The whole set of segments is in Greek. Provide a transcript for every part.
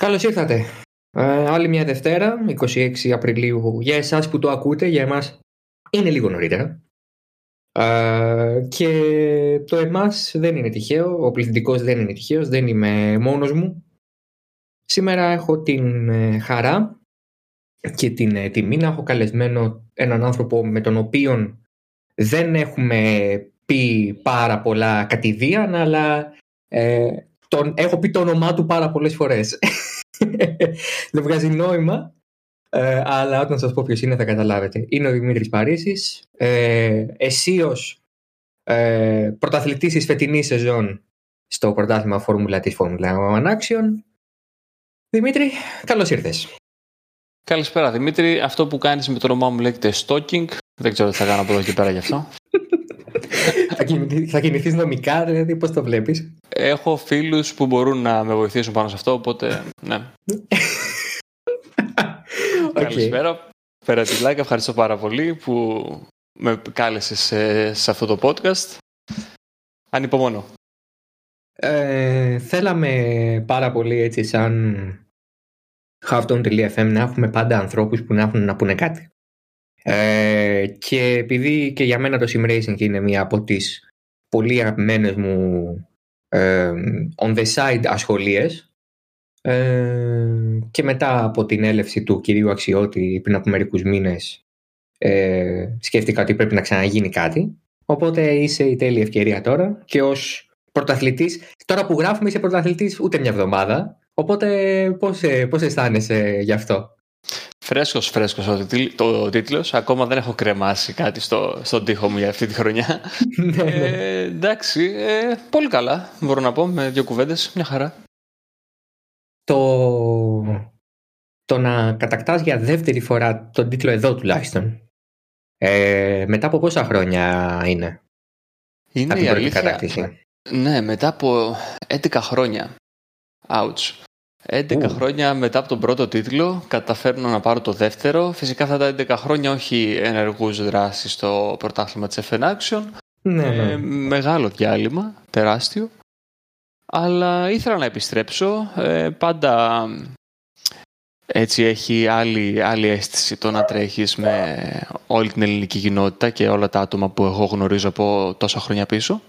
Καλώς ήρθατε. Ε, άλλη μια Δευτέρα, 26 Απριλίου. Για εσάς που το ακούτε, για εμάς είναι λίγο νωρίτερα. Ε, και το εμάς δεν είναι τυχαίο. Ο πληθυντικός δεν είναι τυχαίος. Δεν είμαι μόνος μου. Σήμερα έχω την ε, χαρά και την ε, τιμή να έχω καλεσμένο έναν άνθρωπο με τον οποίο δεν έχουμε πει πάρα πολλά κατηδίαν, αλλά ε, τον, έχω πει το όνομά του πάρα πολλές φορές. Δεν βγάζει νόημα, ε, αλλά όταν σας πω ποιος είναι θα καταλάβετε. Είναι ο Δημήτρης Παρίσης, ε, εσίως ε, πρωταθλητής της φετινής σεζόν στο πρωτάθλημα Φόρμουλα της Φόρμουλα One Action. Δημήτρη, καλώς ήρθες. Καλησπέρα Δημήτρη. Αυτό που κάνεις με το όνομά μου λέγεται stalking. Δεν ξέρω τι θα κάνω από εδώ και πέρα γι' αυτό. Θα, κινηθεί, θα κινηθείς νομικά, δηλαδή πώς το βλέπεις; Έχω φίλους που μπορούν να με βοηθήσουν πάνω σε αυτό, οπότε ναι. okay. Καλησπέρα. Πέρα τη like, ευχαριστώ πάρα πολύ που με κάλεσες σε, σε αυτό το podcast. Ανυπομονώ. Ε, θέλαμε πάρα πολύ έτσι σαν halftone.fm να έχουμε πάντα ανθρώπους που να έχουν να πούνε κάτι. Ε, και επειδή και για μένα το sim racing είναι μία από τις πολύ αγαπημένες μου ε, on the side ασχολίες ε, και μετά από την έλευση του κυρίου Αξιώτη πριν από μερικούς μήνες ε, σκέφτηκα ότι πρέπει να ξαναγίνει κάτι. Οπότε είσαι η τέλεια ευκαιρία τώρα και ως πρωταθλητής τώρα που γράφουμε είσαι πρωταθλητής ούτε μια εβδομάδα. Οπότε πώς, πώς αισθάνεσαι γι' αυτό; Φρέσκος, φρέσκος ο, το τίτλος. Ακόμα δεν έχω κρεμάσει κάτι στο, στον τοίχο μου για αυτή τη χρονιά. Ναι, ναι. ε, εντάξει, ε, πολύ καλά μπορώ να πω με δύο κουβέντες, μια χαρά. Το, το να κατακτάς για δεύτερη φορά τον τίτλο εδώ τουλάχιστον. Ε, μετά από πόσα χρόνια είναι; Είναι η αλήθεια. Ναι, μετά από 11 χρόνια. Ouch. 11 χρόνια μετά από τον πρώτο τίτλο καταφέρνω να πάρω το δεύτερο. Φυσικά αυτά τα 11 χρόνια όχι ενεργούς δράσεις στο πρωτάθλημα της FN Action. Ναι, ναι. Ε, μεγάλο διάλειμμα, τεράστιο. Αλλά ήθελα να επιστρέψω. Ε, πάντα έτσι έχει άλλη, άλλη αίσθηση το να τρέχεις με όλη την ελληνική κοινότητα και όλα τα άτομα που εγώ γνωρίζω από τόσα χρόνια πίσω.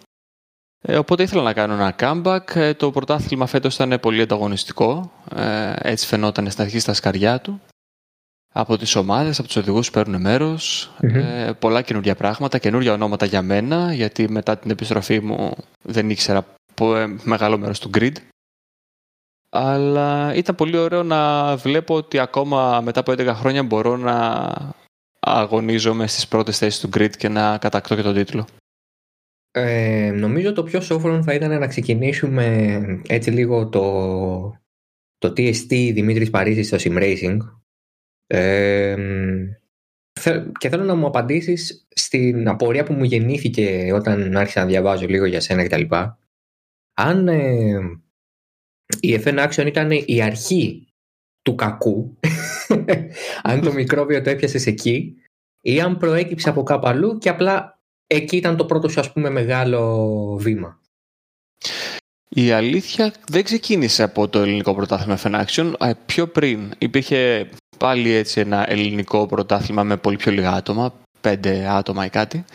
Ε, οπότε ήθελα να κάνω ένα comeback. Ε, το πρωτάθλημα φέτος ήταν πολύ ανταγωνιστικό. Ε, έτσι φαινόταν στην αρχή στα σκαριά του. Από τις ομάδες, από τους οδηγούς που παίρνουν μέρος. Ε, πολλά καινούργια πράγματα, καινούργια ονόματα για μένα, γιατί μετά την επιστροφή μου δεν ήξερα μεγάλο μέρος του grid. Αλλά ήταν πολύ ωραίο να βλέπω ότι ακόμα μετά από 11 χρόνια μπορώ να αγωνίζομαι στις πρώτες θέσεις του grid και να κατακτώ και τον τίτλο. Ε, νομίζω το πιο σόφρον θα ήταν να ξεκινήσουμε έτσι λίγο το, το TST Δημήτρης Παρίσης στο Sim Racing. Ε, και θέλω να μου απαντήσεις στην απορία που μου γεννήθηκε όταν άρχισα να διαβάζω λίγο για σένα κτλ. Αν ε, η FN Action ήταν η αρχή του κακού, αν το μικρόβιο το έπιασες εκεί, ή αν προέκυψε από κάπου αλλού και απλά εκεί ήταν το πρώτο σου ας πούμε μεγάλο βήμα. Η αλήθεια δεν ξεκίνησε από το ελληνικό πρωτάθλημα Fan Action. Πιο πριν υπήρχε πάλι έτσι ένα ελληνικό πρωτάθλημα με πολύ πιο λίγα άτομα, πέντε άτομα ή κάτι,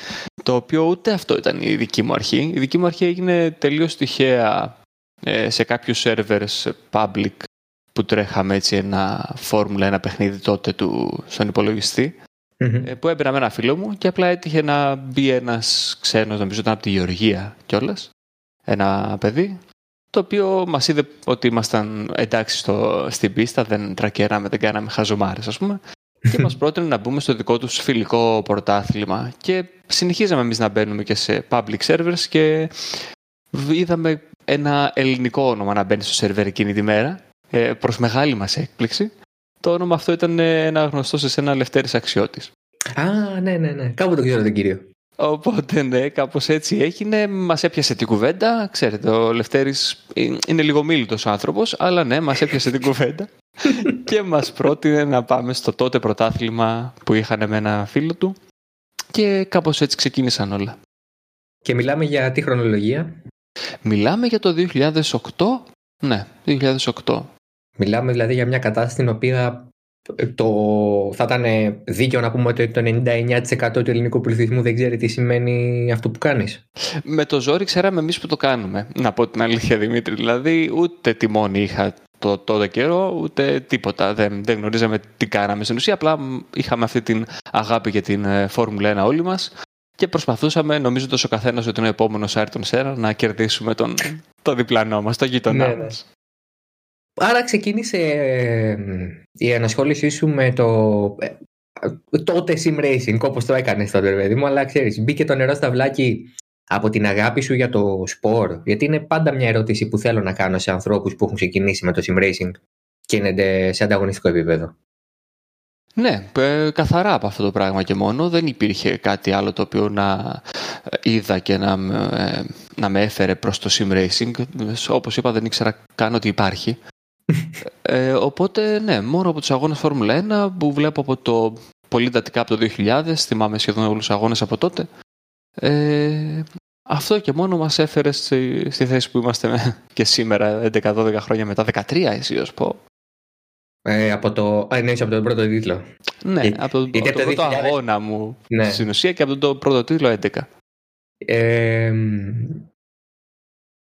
το οποίο ούτε αυτό ήταν η δική μου αρχή. Η δική μου αρχή έγινε τελείως τυχαία ε, σε κάποιους servers public που τρέχαμε έτσι ένα φόρμουλα, ένα παιχνίδι τότε του, στον υπολογιστή mm που έμπαινα με ένα φίλο μου και απλά έτυχε να μπει ένας ξένος, νομίζω ήταν από τη Γεωργία κιόλας. Ένα παιδί, το οποίο μας είδε ότι ήμασταν εντάξει στο, στην πίστα, δεν τρακέραμε, δεν κάναμε χαζομάρες, ας πούμε. και μας πρότεινε να μπούμε στο δικό τους φιλικό πρωτάθλημα. Και συνεχίζαμε εμείς να μπαίνουμε και σε public servers και είδαμε ένα ελληνικό όνομα να μπαίνει στο σερβερ εκείνη τη μέρα. Ε, Προς μεγάλη μας έκπληξη το όνομα αυτό ήταν ένα γνωστό σε ένα Λευτέρης Αξιώτης. Α, ναι, ναι, ναι. Κάπου το ξέρω τον κύριο. Οπότε ναι, κάπως έτσι έγινε. Μας έπιασε την κουβέντα. Ξέρετε, ο Λευτέρης είναι λίγο μίλητος άνθρωπος, αλλά ναι, μας έπιασε την κουβέντα. και μας πρότεινε να πάμε στο τότε πρωτάθλημα που είχαν με ένα φίλο του. Και κάπως έτσι ξεκίνησαν όλα. Και μιλάμε για τι χρονολογία; Μιλάμε για το 2008. Ναι, 2008. Μιλάμε δηλαδή για μια κατάσταση στην οποία το, θα ήταν δίκαιο να πούμε ότι το 99% του ελληνικού πληθυσμού δεν ξέρει τι σημαίνει αυτό που κάνεις. Με το ζόρι ξέραμε εμείς που το κάνουμε, να πω την αλήθεια Δημήτρη. Δηλαδή ούτε τιμόνι είχα το τότε καιρό, ούτε τίποτα. Δεν, δεν γνωρίζαμε τι κάναμε στην ουσία. Απλά είχαμε αυτή την αγάπη για την ε, Φόρμουλα 1 όλοι μας και προσπαθούσαμε, νομίζω ο καθένας ότι είναι ο επόμενος Άιρτον Σέρα, να κερδίσουμε τον, το διπλανό μας, το γείτονά ναι, ναι. Άρα ξεκίνησε ε, η ανασχόλησή σου με το ε, τότε sim racing, όπως το έκανες τότε, παιδί μου, αλλά ξέρεις, μπήκε το νερό στα βλάκι από την αγάπη σου για το σπορ, γιατί είναι πάντα μια ερώτηση που θέλω να κάνω σε ανθρώπους που έχουν ξεκινήσει με το sim racing και είναι σε ανταγωνιστικό επίπεδο. Ναι, ε, καθαρά από αυτό το πράγμα και μόνο. Δεν υπήρχε κάτι άλλο το οποίο να είδα και να, να με έφερε προς το sim racing. Όπως είπα δεν ήξερα καν ότι υπάρχει. Ε, οπότε, ναι, μόνο από τους αγώνες Φόρμουλα 1 που βλέπω από το πολύ εντατικά από το 2000, θυμάμαι σχεδόν όλους τους αγώνες από τότε. Ε, αυτό και μόνο μας έφερε στη, στη θέση που είμαστε και σήμερα, 11-12 χρόνια μετά, 13 εσύ ως πω. Ε, από το, α, ναι, από τον πρώτο τίτλο. Ναι, ε, από, το, από το, πρώτο αγώνα μου ναι. στην ουσία και από τον πρώτο τίτλο 11. Ε,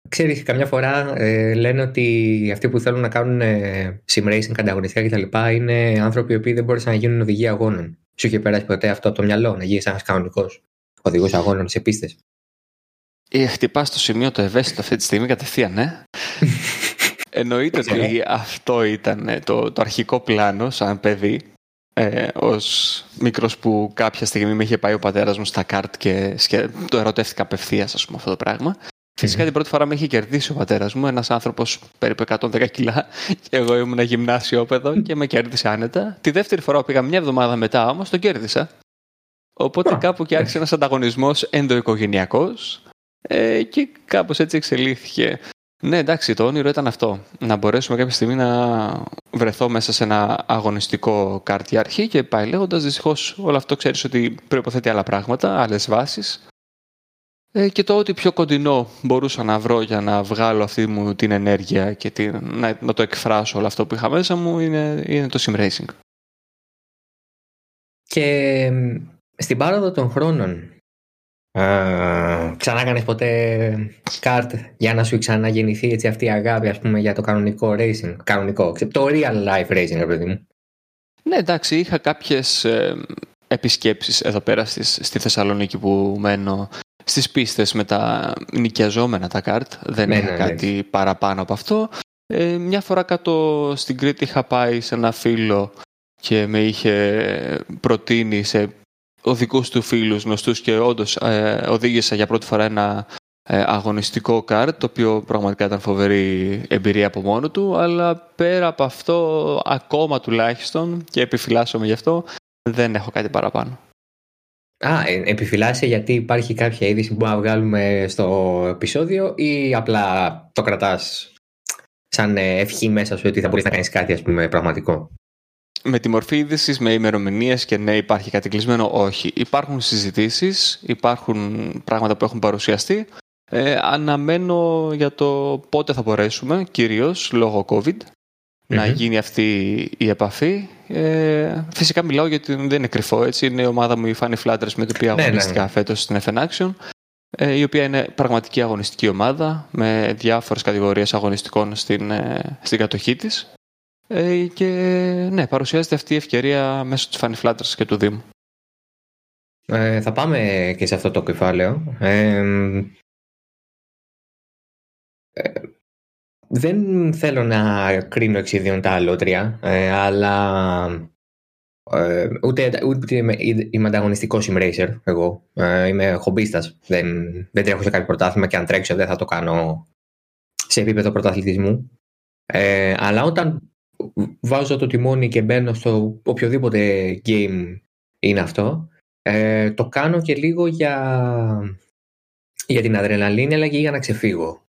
Ξέρεις, καμιά φορά ε, λένε ότι αυτοί που θέλουν να κάνουν ε, sim racing, ανταγωνιστικά κτλ. είναι άνθρωποι οι οποίοι δεν μπόρεσαν να γίνουν οδηγοί αγώνων. Σου είχε περάσει ποτέ αυτό από το μυαλό, να γίνεις ένας κανονικός οδηγός αγώνων σε πίστες; Ε, Χτυπάς στο σημείο το ευαίσθητο αυτή τη στιγμή κατευθείαν, ναι. Εννοείται ότι αυτό ήταν ε, το, το αρχικό πλάνο σαν παιδί. Ε, ως μικρός που κάποια στιγμή με είχε πάει ο πατέρας μου στα καρτ και, και το ερωτεύτηκα απευθείας, ας πούμε αυτό το πράγμα. Φυσικά την πρώτη φορά με είχε κερδίσει ο πατέρας μου, ένας άνθρωπος περίπου 110 κιλά, και εγώ ήμουν γυμνάσιο παιδό και με κέρδισε άνετα. Τη δεύτερη φορά που πήγα μια εβδομάδα μετά όμως, τον κέρδισα. Οπότε κάπου και άρχισε ένας ανταγωνισμός ενδοοικογενειακός ε, και κάπως έτσι εξελίχθηκε. Ναι, εντάξει, το όνειρο ήταν αυτό. Να μπορέσουμε κάποια στιγμή να βρεθώ μέσα σε ένα αγωνιστικό κάρτι αρχή και πάει λέγοντας. Δυστυχώς όλο αυτό ξέρεις ότι προποθέτει άλλα πράγματα, άλλες βάσεις. Ε, και το ότι πιο κοντινό μπορούσα να βρω για να βγάλω αυτή μου την ενέργεια και την, να, να, το εκφράσω όλο αυτό που είχα μέσα μου είναι, είναι το sim racing. Και στην πάροδο των χρόνων ξανά κάνεις ποτέ καρτ για να σου ξαναγεννηθεί έτσι αυτή η αγάπη ας πούμε για το κανονικό racing, κανονικό, το real life racing παιδί μου. Ναι εντάξει είχα κάποιες ε, επισκέψεις εδώ πέρα στη Θεσσαλονίκη που μένω στις πίστες με τα νοικιαζόμενα τα καρτ. Δεν ναι, ναι κάτι ναι. παραπάνω από αυτό. Ε, μια φορά κάτω στην Κρήτη είχα πάει σε ένα φίλο και με είχε προτείνει σε οδικούς του φίλους γνωστούς και όντως ε, οδήγησα για πρώτη φορά ένα ε, αγωνιστικό καρτ το οποίο πραγματικά ήταν φοβερή εμπειρία από μόνο του αλλά πέρα από αυτό ακόμα τουλάχιστον και επιφυλάσσομαι γι' αυτό δεν έχω κάτι παραπάνω. Α, ε, επιφυλάσσει γιατί υπάρχει κάποια είδηση που μπορούμε να βγάλουμε στο επεισόδιο ή απλά το κρατάς σαν ε, ευχή μέσα σου ότι θα μπορείς να κάνεις κάτι ας πούμε πραγματικό; Με τη μορφή είδησης, με ημερομηνίες και ναι, υπάρχει κάτι κλεισμένο, όχι. Υπάρχουν συζητήσεις, υπάρχουν πράγματα που έχουν παρουσιαστεί. Ε, αναμένω για το πότε θα μπορέσουμε, κυρίως λόγω COVID, να γίνει αυτή η επαφή. Ε, φυσικά μιλάω γιατί δεν είναι κρυφό έτσι. Είναι η ομάδα μου η Funny Flatters με την οποία ναι, αγωνίστηκα ναι, ναι. φέτος στην F Action. Ε, η οποία είναι πραγματική αγωνιστική ομάδα με διάφορες κατηγορίες αγωνιστικών στην, ε, στην κατοχή της. Ε, και ναι, παρουσιάζεται αυτή η ευκαιρία μέσω της Funny Flatters και του Δήμου. Ε, θα πάμε και σε αυτό το κεφάλαιο. Ε, δεν θέλω να κρίνω εξίδιον τα αλότρια, ε, αλλά ε, ούτε, ούτε είμαι, είμαι ανταγωνιστικός sim racer εγώ. Ε, είμαι χομπίστας. Δεν, δεν τρέχω σε κάποιο πρωτάθλημα και αν τρέξω δεν θα το κάνω σε επίπεδο πρωταθλητισμού. Ε, αλλά όταν βάζω το τιμόνι και μπαίνω στο οποιοδήποτε game είναι αυτό, ε, το κάνω και λίγο για, για την αδρεναλίνη αλλά και για να ξεφύγω.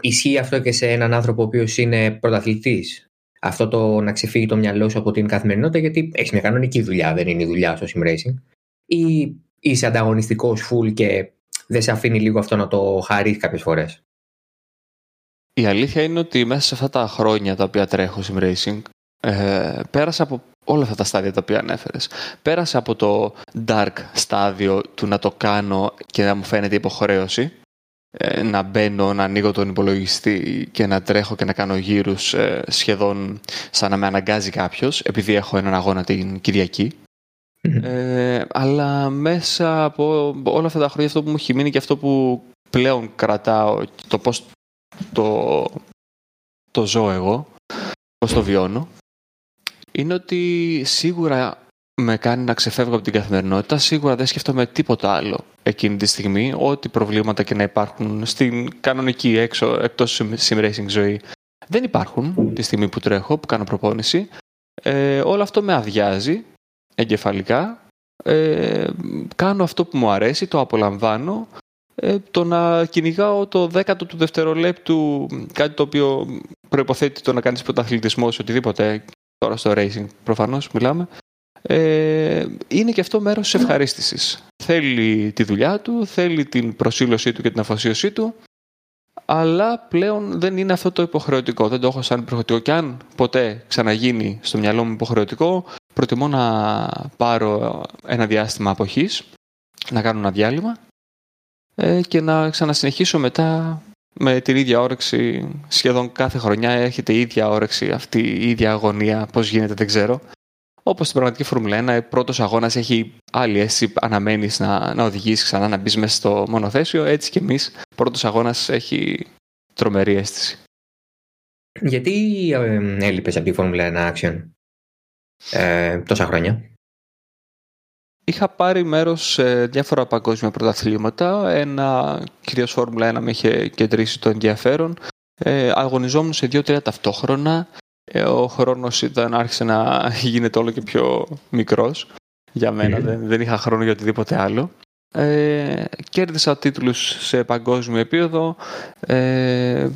Ισχύει αυτό και σε έναν άνθρωπο ο οποίος είναι πρωταθλητής; Αυτό το να ξεφύγει το μυαλό σου από την καθημερινότητα, γιατί έχεις μια κανονική δουλειά, δεν είναι η δουλειά στο sim racing. Ή είσαι ανταγωνιστικός full και δεν σε αφήνει λίγο αυτό να το χαρείς κάποιες φορές; Η αλήθεια είναι ότι μέσα σε αυτά τα χρόνια τα οποία τρέχω sim racing ε, πέρασα από όλα αυτά τα στάδια τα οποία ανέφερες. Πέρασα από το dark στάδιο του να το κάνω και να μου φαίνεται υποχρέωση. Ε, να μπαίνω, να ανοίγω τον υπολογιστή και να τρέχω και να κάνω γύρους ε, σχεδόν σαν να με αναγκάζει κάποιος επειδή έχω έναν αγώνα την Κυριακή. Ε, αλλά μέσα από όλα αυτά τα χρόνια αυτό που μου έχει μείνει και αυτό που πλέον κρατάω το πώς το, το ζω εγώ, πώς το βιώνω είναι ότι σίγουρα με κάνει να ξεφεύγω από την καθημερινότητα. Σίγουρα δεν σκέφτομαι τίποτα άλλο εκείνη τη στιγμή. Ό,τι προβλήματα και να υπάρχουν στην κανονική έξω, εκτός sim racing ζωή, δεν υπάρχουν τη στιγμή που τρέχω, που κάνω προπόνηση. Ε, όλο αυτό με αδειάζει εγκεφαλικά. Ε, κάνω αυτό που μου αρέσει, το απολαμβάνω. Ε, το να κυνηγάω το δέκατο του δευτερολέπτου, κάτι το οποίο προϋποθέτει το να κάνεις πρωταθλητισμό σε οτιδήποτε τώρα στο racing προφανώς μιλάμε, ε, είναι και αυτό μέρος της ευχαρίστησης. Θέλει τη δουλειά του, θέλει την προσήλωσή του και την αφοσίωσή του, αλλά πλέον δεν είναι αυτό το υποχρεωτικό. Δεν το έχω σαν υποχρεωτικό. Και αν ποτέ ξαναγίνει στο μυαλό μου υποχρεωτικό, προτιμώ να πάρω ένα διάστημα αποχής, να κάνω ένα διάλειμμα ε, και να ξανασυνεχίσω μετά με την ίδια όρεξη σχεδόν κάθε χρονιά έρχεται η ίδια όρεξη, αυτή η ίδια αγωνία, πώς γίνεται δεν ξέρω. Όπως στην πραγματική Φόρμουλα 1, ο πρώτος αγώνας έχει άλλη αίσθηση, αναμένεις να, να οδηγήσεις ξανά, να μπεις μέσα στο μονοθέσιο. Έτσι και εμείς, πρώτος αγώνας έχει τρομερή αίσθηση. Γιατί ε, έλειπες από τη Φόρμουλα 1 Action ε, τόσα χρόνια; Είχα πάρει μέρος σε διάφορα παγκόσμια πρωταθλήματα. Ένα, κυρίως Φόρμουλα 1, με είχε κεντρήσει το ενδιαφέρον. Ε, αγωνιζόμουν σε δύο-τρία ταυτόχρονα. Ε, ο χρόνος ήταν, άρχισε να γίνεται όλο και πιο μικρός για μένα. Δεν, δεν είχα χρόνο για οτιδήποτε άλλο. Ε, κέρδισα τίτλους σε παγκόσμιο επίπεδο, ε,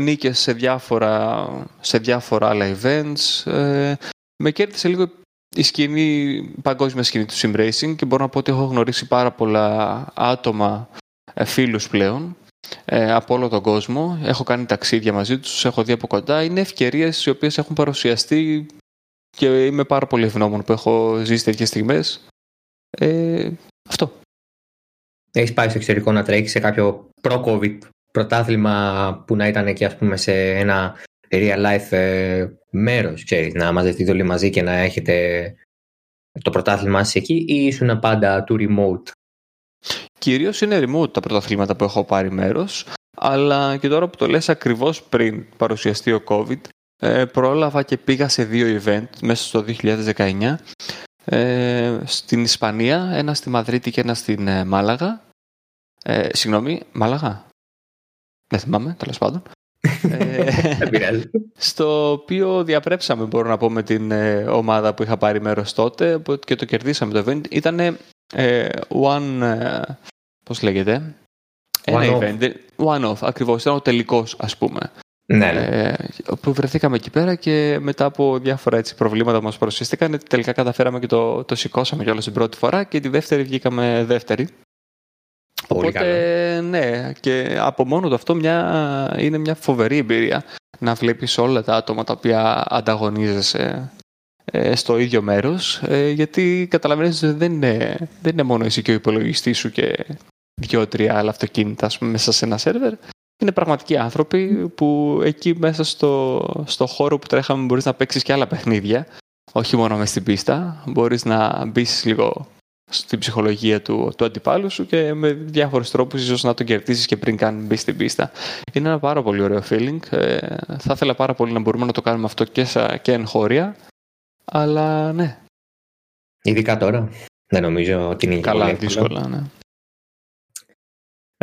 νίκες σε διάφορα, σε διάφορα άλλα events. Ε, με κέρδισε λίγο η σκηνή, παγκόσμια σκηνή του sim racing και μπορώ να πω ότι έχω γνωρίσει πάρα πολλά άτομα, ε, φίλους πλέον, ε, από όλο τον κόσμο. Έχω κάνει ταξίδια μαζί τους, έχω δει από κοντά. Είναι ευκαιρίες οι οποίες έχουν παρουσιαστεί και είμαι πάρα πολύ ευγνώμων που έχω ζήσει τέτοιες στιγμές. Ε, αυτό. Έχεις πάει στο εξωτερικό να τρέχει σε κάποιο προ-COVID πρωτάθλημα που να ήταν και ας πούμε σε ένα real life ε, μέρος, ξέρεις, να μαζευτείτε όλοι μαζί και να έχετε το πρωτάθλημά σας εκεί ή ήσουν πάντα του remote; Κυρίως είναι remote τα πρωταθλήματα που έχω πάρει μέρος, αλλά και τώρα που το λες ακριβώς πριν παρουσιαστεί ο COVID, ε, πρόλαβα και πήγα σε δύο event μέσα στο 2019, ε, στην Ισπανία, ένα στη Μαδρίτη και ένα στην ε, Μάλαγα. Ε, συγγνώμη, Μάλαγα; Δεν θυμάμαι, τέλος πάντων. Ε, στο οποίο διαπρέψαμε, μπορώ να πω, με την ε, ομάδα που είχα πάρει μέρος τότε και το κερδίσαμε το event. Ήταν ε, one, πώς λέγεται, ένα one event, off. one off, ακριβώς, ήταν ο τελικός ας πούμε. Ναι, ναι. που βρεθήκαμε εκεί πέρα και μετά από διάφορα έτσι, προβλήματα που μας προσφύστηκαν τελικά καταφέραμε και το, το σηκώσαμε κιόλας την πρώτη φορά και τη δεύτερη βγήκαμε δεύτερη. Πολύ Οπότε, ναι, και από μόνο του αυτό μια, είναι μια φοβερή εμπειρία να βλέπεις όλα τα άτομα τα οποία ανταγωνίζεσαι ε, στο ίδιο μέρος, ε, γιατί καταλαβαίνεις ότι δεν είναι, δεν είναι μόνο εσύ και ο υπολογιστής σου και δύο-τρία άλλα αυτοκίνητα πούμε, μέσα σε ένα σερβερ. Είναι πραγματικοί άνθρωποι που εκεί μέσα στο, στο χώρο που τρέχαμε μπορείς να παίξεις και άλλα παιχνίδια, όχι μόνο μες στην πίστα. Μπορείς να μπεις λίγο στην ψυχολογία του, του αντιπάλου σου και με διάφορους τρόπους ίσως να τον κερδίσεις και πριν καν μπεις στην πίστα. Είναι ένα πάρα πολύ ωραίο feeling. Ε, θα ήθελα πάρα πολύ να μπορούμε να το κάνουμε αυτό και, σα, και εγχώρια. Αλλά ναι. Ειδικά τώρα. Δεν νομίζω ότι είναι Καλά, πολύ δύσκολα, ναι.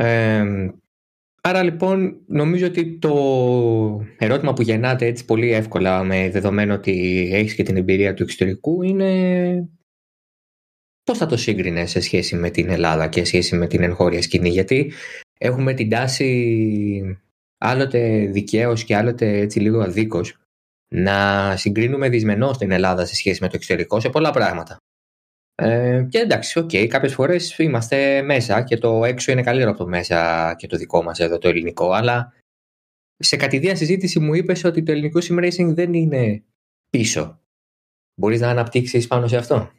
Ε, άρα λοιπόν νομίζω ότι το ερώτημα που γεννάται έτσι πολύ εύκολα με δεδομένο ότι έχεις και την εμπειρία του εξωτερικού είναι πώς θα το σύγκρινες σε σχέση με την Ελλάδα και σε σχέση με την εγχώρια σκηνή γιατί έχουμε την τάση άλλοτε δικαίως και άλλοτε έτσι λίγο αδίκως να συγκρίνουμε δυσμενώς την Ελλάδα σε σχέση με το εξωτερικό σε πολλά πράγματα. Ε, και εντάξει, ok, okay, κάποιες φορές είμαστε μέσα και το έξω είναι καλύτερο από το μέσα και το δικό μας εδώ το ελληνικό, αλλά σε κατ' ιδίαν συζήτηση μου είπες ότι το ελληνικό sim racing δεν είναι πίσω. Μπορείς να αναπτύξεις πάνω σε αυτό;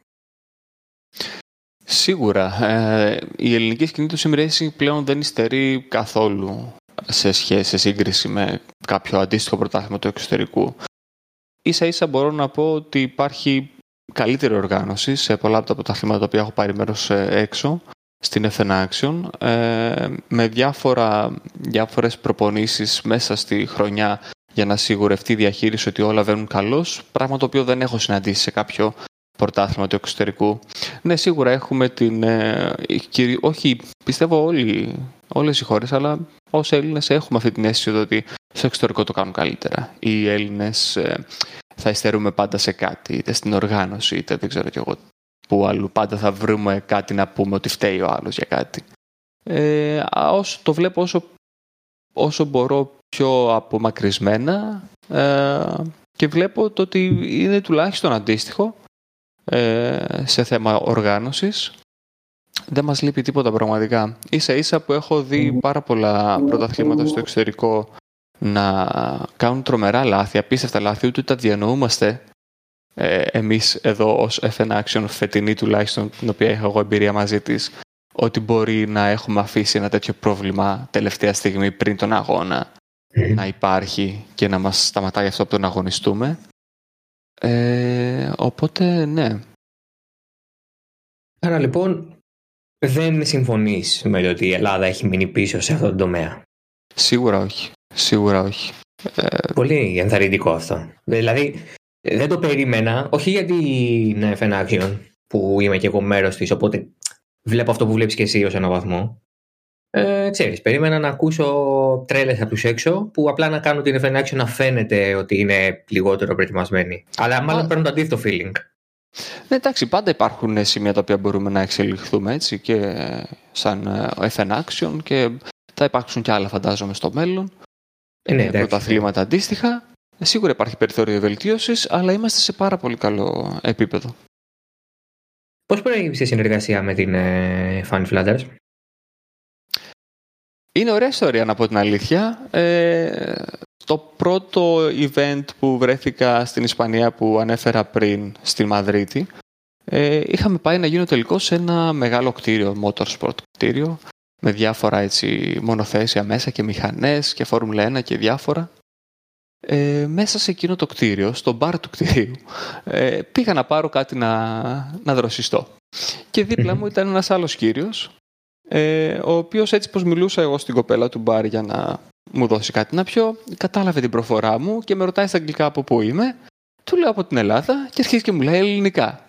Σίγουρα. Ε, η ελληνική σκηνή του sim racing πλέον δεν υστερεί καθόλου σε σχέση, σε σύγκριση με κάποιο αντίστοιχο πρωτάθλημα του εξωτερικού. Ίσα ίσα μπορώ να πω ότι υπάρχει καλύτερη οργάνωση σε πολλά από τα πρωταθλήματα τα οποία έχω πάρει μέρος ε, έξω στην FN Action ε, με διάφορα, διάφορες προπονήσεις μέσα στη χρονιά για να σιγουρευτεί η διαχείριση ότι όλα βαίνουν καλώς, πράγμα το οποίο δεν έχω συναντήσει σε κάποιο πρωτάθλημα του εξωτερικού. Ναι, σίγουρα έχουμε την... Ε, όχι, πιστεύω όλοι, όλες οι χώρες, αλλά ως Έλληνες έχουμε αυτή την αίσθηση ότι στο εξωτερικό το κάνουν καλύτερα. Οι Έλληνες ε, θα υστερούμε πάντα σε κάτι, είτε στην οργάνωση, είτε δεν ξέρω κι εγώ που αλλού πάντα θα βρούμε κάτι να πούμε ότι φταίει ο άλλος για κάτι. Ε, όσο το βλέπω όσο, όσο μπορώ πιο απομακρυσμένα ε, και βλέπω το ότι είναι τουλάχιστον αντίστοιχο ε, σε θέμα οργάνωσης. Δεν μας λείπει τίποτα πραγματικά. Ίσα ίσα που έχω δει πάρα πολλά πρωταθλήματα στο εξωτερικό να κάνουν τρομερά λάθη, απίστευτα λάθη, ούτε τα διανοούμαστε ε, εμείς εδώ ως FN Action φετινή τουλάχιστον, την οποία έχω εγώ εμπειρία μαζί της, ότι μπορεί να έχουμε αφήσει ένα τέτοιο πρόβλημα τελευταία στιγμή πριν τον αγώνα να υπάρχει και να μας σταματάει αυτό από το να αγωνιστούμε. Ε, οπότε, ναι. Άρα λοιπόν δεν συμφωνείς με το ότι η Ελλάδα έχει μείνει πίσω σε αυτόν τον τομέα; Σίγουρα όχι. Σίγουρα όχι. Ε, Πολύ ενθαρρυντικό αυτό. Δηλαδή δεν το περίμενα, όχι γιατί είναι FN Action που είμαι και εγώ μέρος της, οπότε βλέπω αυτό που βλέπεις και εσύ ως ένα βαθμό. Ε, ξέρεις, περίμενα να ακούσω τρέλες από τους έξω που απλά να κάνουν την FN Action να φαίνεται ότι είναι λιγότερο προετοιμασμένοι. Αλλά μάλλον παίρνουν το αντίθετο feeling. Ναι, εντάξει, πάντα υπάρχουν σημεία τα οποία μπορούμε να εξελιχθούμε έτσι και σαν ε, FN Action και θα υπάρξουν και άλλα φαντάζομαι στο μέλλον. Ε, ναι, πρωταθλήματα αντίστοιχα. Ε, σίγουρα υπάρχει περιθώριο βελτίωσης, αλλά είμαστε σε πάρα πολύ καλό επίπεδο. Πώς προέκυψε η συνεργασία με την ε, Funny Flanders? Είναι ωραία ιστορία να πω την αλήθεια. Ε, το πρώτο event που βρέθηκα στην Ισπανία που ανέφερα πριν στη Μαδρίτη ε, είχαμε πάει να γίνω τελικός σε ένα μεγάλο κτίριο, motorsport κτίριο με διάφορα έτσι, μονοθέσια μέσα και μηχανές και Φόρμουλα 1 και διάφορα. Ε, μέσα σε εκείνο το κτίριο, στο μπαρ του κτίριου, ε, πήγα να πάρω κάτι να, να δροσιστώ. Και δίπλα μου ήταν ένας άλλος κύριος, ε, ο οποίος έτσι πως μιλούσα εγώ στην κοπέλα του μπαρ για να μου δώσει κάτι να πιω, κατάλαβε την προφορά μου και με ρωτάει στα αγγλικά από πού είμαι. Του λέω από την Ελλάδα και αρχίζει και μου λέει ελληνικά.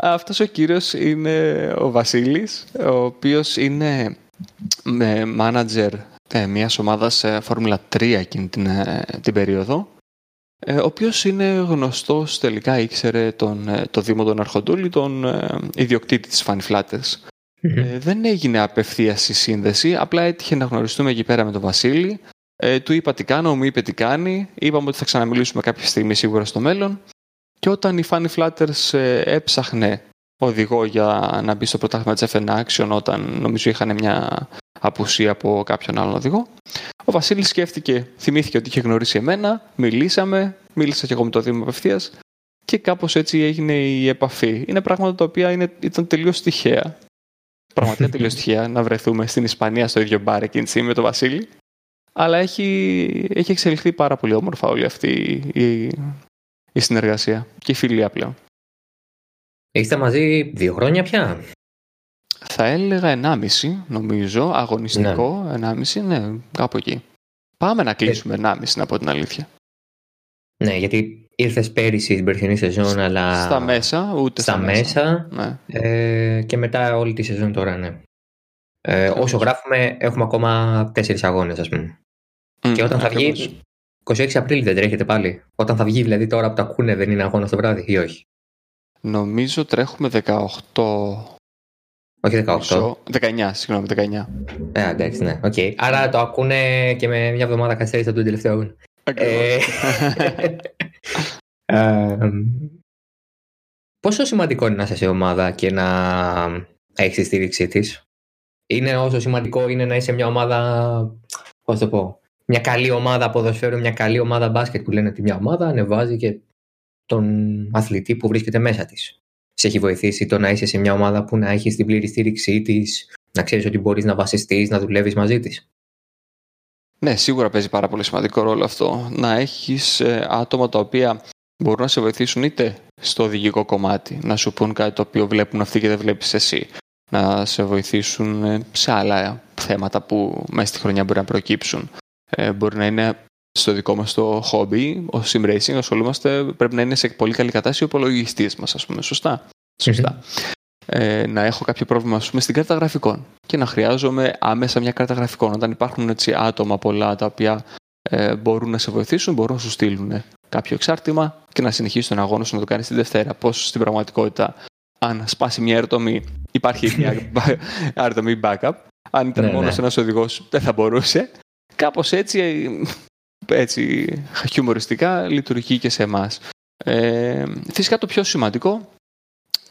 Αυτός ο κύριος είναι ο Βασίλης, ο οποίος είναι manager ε, μιας ομάδας σε Φόρμουλα 3 εκείνη την, ε, την περίοδο, ε, ο οποίος είναι γνωστός, τελικά ήξερε τον, ε, το Δήμο των Αρχοντούλη, τον ιδιοκτήτη της Funny Flatters. δεν έγινε απευθείας η σύνδεση, απλά έτυχε να γνωριστούμε εκεί πέρα με τον Βασίλη. Ε, του είπα τι κάνω, μου είπε τι κάνει. Είπαμε ότι θα ξαναμιλήσουμε κάποια στιγμή σίγουρα στο μέλλον. Και όταν η Funny Flatters έψαχνε οδηγό για να μπει στο πρωτάθλημα της FN Action όταν νομίζω είχαν μια απουσία από κάποιον άλλον οδηγό. Ο Βασίλης σκέφτηκε, θυμήθηκε ότι είχε γνωρίσει εμένα, μιλήσαμε, μίλησα και εγώ με το Δήμο απευθείας και κάπως έτσι έγινε η επαφή. Είναι πράγματα τα οποία είναι, ήταν τελείως τυχαία. Πραγματικά τελείως τυχαία να βρεθούμε στην Ισπανία στο ίδιο μπαρ εκείνη τη στιγμή με τον Βασίλη. Αλλά έχει, έχει εξελιχθεί πάρα πολύ όμορφα όλη αυτή η, η συνεργασία και η φιλία πλέον. Είστε μαζί δύο χρόνια πια; Θα έλεγα 1,5 νομίζω, αγωνιστικό, ναι. 1,5, ναι, κάπου εκεί. Πάμε να κλείσουμε 1,5 να πω την αλήθεια. Ναι, γιατί ήρθες πέρυσι την περσινή σεζόν, αλλά... Στα μέσα, ούτε στα, μέσα. Ναι. Ε, και μετά όλη τη σεζόν τώρα, ναι. Ε, όσο γράφουμε, έχουμε ακόμα τέσσερις αγώνες, ας πούμε. Mm, και όταν θα βγει... 26 Απρίλη δεν τρέχετε πάλι. Όταν θα βγει, δηλαδή τώρα που τα ακούνε, δεν είναι αγώνας το βράδυ ή όχι; Νομίζω τρέχουμε 18 όχι 18. 19, συγγνώμη, 19. Ε, εντάξει, ναι. Okay. Άρα το ακούνε και με μια εβδομάδα καθυστέρηση από τον τελευταίο ε, ε, πόσο σημαντικό είναι να είσαι σε ομάδα και να έχεις τη στήριξή της, Είναι όσο σημαντικό είναι να είσαι μια ομάδα. Πώς το πω. Μια καλή ομάδα ποδοσφαίρου, μια καλή ομάδα μπάσκετ που λένε ότι μια ομάδα ανεβάζει και τον αθλητή που βρίσκεται μέσα της. Σε έχει βοηθήσει το να είσαι σε μια ομάδα που να έχεις την πλήρη στήριξή της, να ξέρεις ότι μπορείς να βασιστείς, να δουλεύεις μαζί της. Ναι, σίγουρα παίζει πάρα πολύ σημαντικό ρόλο αυτό. Να έχεις ε, άτομα τα οποία μπορούν να σε βοηθήσουν είτε στο οδηγικό κομμάτι, να σου πούν κάτι το οποίο βλέπουν αυτοί και δεν βλέπεις εσύ. Να σε βοηθήσουν ε, σε άλλα θέματα που μέσα στη χρονιά μπορεί να προκύψουν. Ε, μπορεί να είναι στο δικό μας το χόμπι, ο sim racing, ασχολούμαστε, πρέπει να είναι σε πολύ καλή κατάσταση ο υπολογιστής μας, ας πούμε. Σωστά. Σωστά. Ε, να έχω κάποιο πρόβλημα ας πούμε, στην κάρτα γραφικών και να χρειάζομαι άμεσα μια κάρτα γραφικών. Όταν υπάρχουν έτσι, άτομα πολλά τα οποία ε, μπορούν να σε βοηθήσουν, μπορούν να σου στείλουν κάποιο εξάρτημα και να συνεχίσεις τον αγώνα σου να το κάνεις την Δευτέρα. Πώς στην πραγματικότητα, αν σπάσει μια ερτομή, υπάρχει μια ερτομή backup. Αν ήταν ναι, μόνος ναι. ένας οδηγός, δεν θα μπορούσε. Κάπως έτσι έτσι χιουμοριστικά λειτουργεί και σε εμάς. Ε, φυσικά το πιο σημαντικό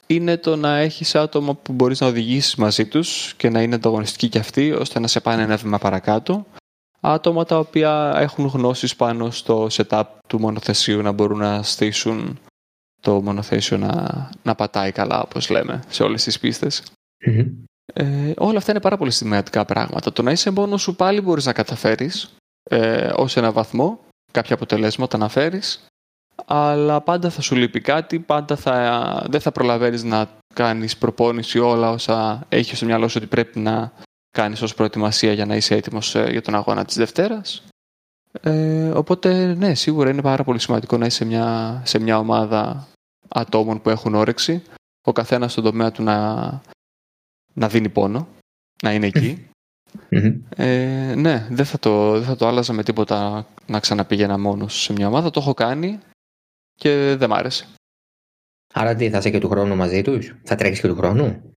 είναι το να έχεις άτομα που μπορείς να οδηγήσεις μαζί τους και να είναι ανταγωνιστικοί κι αυτοί ώστε να σε πάνε ένα βήμα παρακάτω. Άτομα τα οποία έχουν γνώσεις πάνω στο setup του μονοθεσίου να μπορούν να στήσουν το μονοθέσιο να, να πατάει καλά όπως λέμε σε όλες τις πιστες Ε, όλα αυτά είναι πάρα πολύ σημαντικά πράγματα. Το να είσαι μόνος σου πάλι μπορείς να καταφέρεις ε, ως ένα βαθμό, κάποια αποτελέσματα να φέρεις, αλλά πάντα θα σου λείπει κάτι, πάντα θα, δεν θα προλαβαίνεις να κάνεις προπόνηση όλα όσα έχεις στο μυαλό σου ότι πρέπει να κάνεις ως προετοιμασία για να είσαι έτοιμος ε, για τον αγώνα της Δευτέρας. Ε, οπότε, ναι, σίγουρα είναι πάρα πολύ σημαντικό να είσαι μια, σε μια ομάδα ατόμων που έχουν όρεξη, ο καθένας στον τομέα του να, να δίνει πόνο, να είναι εκεί ε, ναι, δεν θα, το, δεν θα το άλλαζα με τίποτα να ξαναπήγαινα μόνος σε μια ομάδα. Το έχω κάνει και δεν μ' άρεσε. Άρα τι, θα είσαι και του χρόνου μαζί τους; Θα τρέξεις και του χρόνου;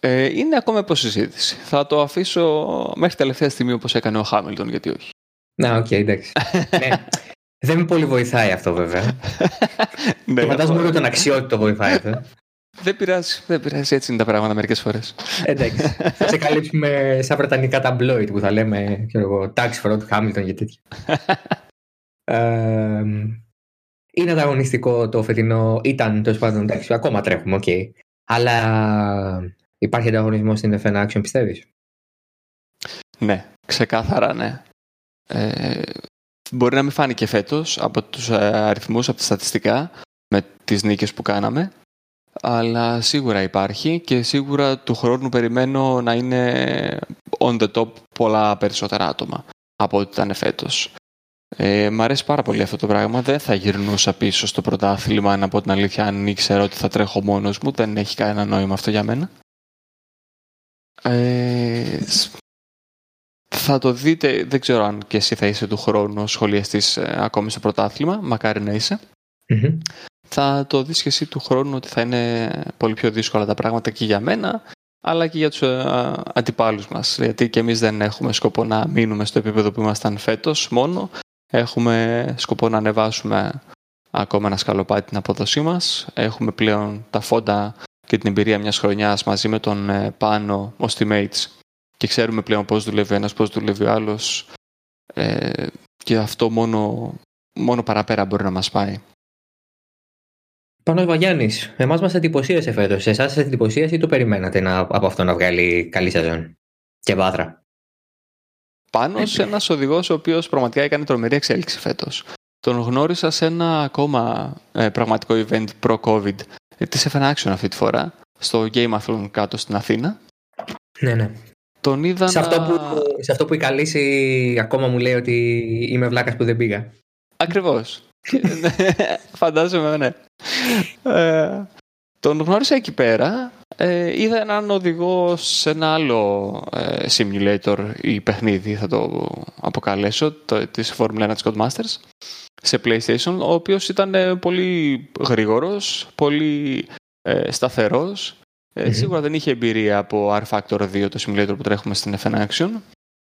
Ε, είναι ακόμα υποσυζήτηση. Θα το αφήσω μέχρι τελευταία στιγμή όπως έκανε ο Χάμιλτον, γιατί όχι. Να, ok, okay, εντάξει. ναι. Δεν με πολύ βοηθάει αυτό βέβαια. ναι, φαντάζομαι ότι τον αξιότητο βοηθάει αυτό. Δεν πειράζει, δεν πειράζει. Έτσι είναι τα πράγματα μερικές φορές. Εντάξει. θα σε καλύψουμε σαν βρετανικά ταμπλόιντ που θα λέμε ξέρω εγώ, tax fraud, Hamilton και τέτοια. ε, είναι ανταγωνιστικό το φετινό. Ήταν τέλος πάντων εντάξει, ακόμα τρέχουμε, ok. Okay. Αλλά υπάρχει ανταγωνισμός στην F1 Action, πιστεύεις; Ναι, ξεκάθαρα ναι. Ε, μπορεί να μην φάνηκε φέτος από τους αριθμούς, από τα στατιστικά, με τις νίκες που κάναμε αλλά σίγουρα υπάρχει και σίγουρα του χρόνου περιμένω να είναι on the top πολλά περισσότερα άτομα από ό,τι ήταν φέτος. Ε, μ' αρέσει πάρα πολύ αυτό το πράγμα. Δεν θα γυρνούσα πίσω στο πρωτάθλημα, να πω την αλήθεια, αν ήξερα ότι θα τρέχω μόνος μου. Δεν έχει κανένα νόημα αυτό για μένα. Ε, θα το δείτε, δεν ξέρω αν και εσύ θα είσαι του χρόνου σχολιαστής ε, ακόμη στο πρωτάθλημα, μακάρι να εισαι θα το δεις και εσύ του χρόνου ότι θα είναι πολύ πιο δύσκολα τα πράγματα και για μένα αλλά και για τους ε, αντιπάλους μας. Γιατί και εμείς δεν έχουμε σκοπό να μείνουμε στο επίπεδο που ήμασταν φέτος μόνο. Έχουμε σκοπό να ανεβάσουμε ακόμα ένα σκαλοπάτι την απόδοσή μας. Έχουμε πλέον τα φόντα και την εμπειρία μιας χρονιάς μαζί με τον ε, Πάνο ως teammates. Και ξέρουμε πλέον πώς δουλεύει ο ένας, πώς δουλεύει ο άλλος. Ε, και αυτό μόνο, μόνο παραπέρα μπορεί να μας πάει. Πάνω Βαγιάννης, εμάς μας εντυπωσίασε φέτος. Εσάς σα εντυπωσίασε ή το περιμένατε να, από αυτό να βγάλει καλή σεζόν; Και βάθρα. Πάνω σε ένας οδηγός ο οποίος πραγματικά έκανε τρομερή εξέλιξη φέτος. Τον γνώρισα σε ένα ακόμα ε, πραγματικό event προ-COVID ε, της F1 Action αυτή τη φορά, στο Gameathlon κάτω στην Αθήνα. Ναι, ναι. Τον είδα σε, αυτό που, σε αυτό που η Καλύση ακόμα μου λέει ότι είμαι βλάκας που δεν πήγα. Ακριβώς. Φαντάζομαι, ναι. Ε, τον γνώρισα εκεί πέρα. Ε, είδα έναν οδηγό σε ένα άλλο ε, simulator ή παιχνίδι, θα το αποκαλέσω, το, της Formula 1 της Codemasters, σε PlayStation, ο οποίος ήταν ε, πολύ γρήγορος, πολύ ε, σταθερός. Ε, Σίγουρα δεν είχε εμπειρία από R Factor 2, το simulator που τρέχουμε στην F1 Action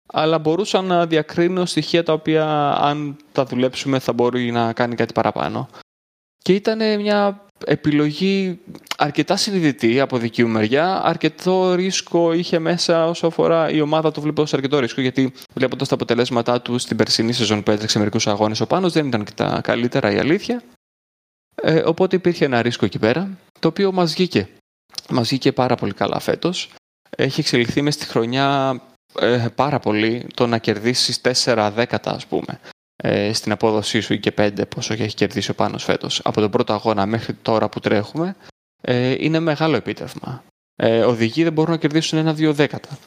αλλά μπορούσα να διακρίνω στοιχεία τα οποία αν τα δουλέψουμε θα μπορεί να κάνει κάτι παραπάνω. Και ήταν μια επιλογή αρκετά συνειδητή από δική μου μεριά. Αρκετό ρίσκο είχε μέσα όσο αφορά η ομάδα του βλέπω ως αρκετό ρίσκο γιατί βλέποντας τα αποτελέσματά του στην περσινή σεζόν που έτρεξε μερικούς αγώνες ο Πάνος δεν ήταν και τα καλύτερα η αλήθεια. Ε, οπότε υπήρχε ένα ρίσκο εκεί πέρα το οποίο μας βγήκε. Μας βγήκε πάρα πολύ καλά φέτος. Έχει εξελιχθεί μες στη χρονιά ε, πάρα πολύ το να κερδίσεις 4 δέκατα ας πούμε ε, στην απόδοσή σου ή και 5 πόσο έχει κερδίσει ο Πάνος φέτος. Από τον πρώτο αγώνα μέχρι τώρα που τρέχουμε ε, είναι μεγάλο επίτευγμα. Ε, οδηγοί δεν μπορούν να κερδίσουν ένα-δύο δέκατα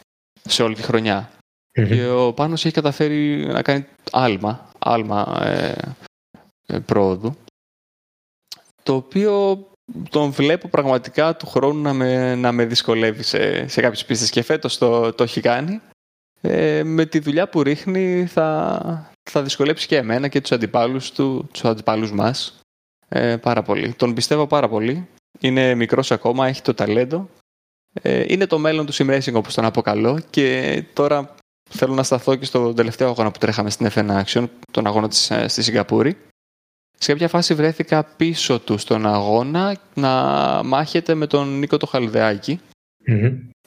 σε όλη τη χρονια Και ο Πάνος έχει καταφέρει να κάνει άλμα, άλμα ε, ε, πρόοδου το οποίο τον βλέπω πραγματικά του χρόνου να με, να με δυσκολεύει σε, σε κάποιες πίστες και φέτος το, το έχει κάνει. Ε, με τη δουλειά που ρίχνει θα, θα δυσκολέψει και εμένα και τους αντιπάλους του, τους αντιπάλους μας ε, πάρα πολύ. Τον πιστεύω πάρα πολύ. Είναι μικρός ακόμα, έχει το ταλέντο. Ε, είναι το μέλλον του simracing όπως τον αποκαλώ και τώρα θέλω να σταθώ και στο τελευταίο αγώνα που τρέχαμε στην FN Action, τον αγώνα της, ε, στη Σιγκαπούρη. Σε κάποια φάση βρέθηκα πίσω του στον αγώνα να μάχεται με τον Νίκο το χαλδεακη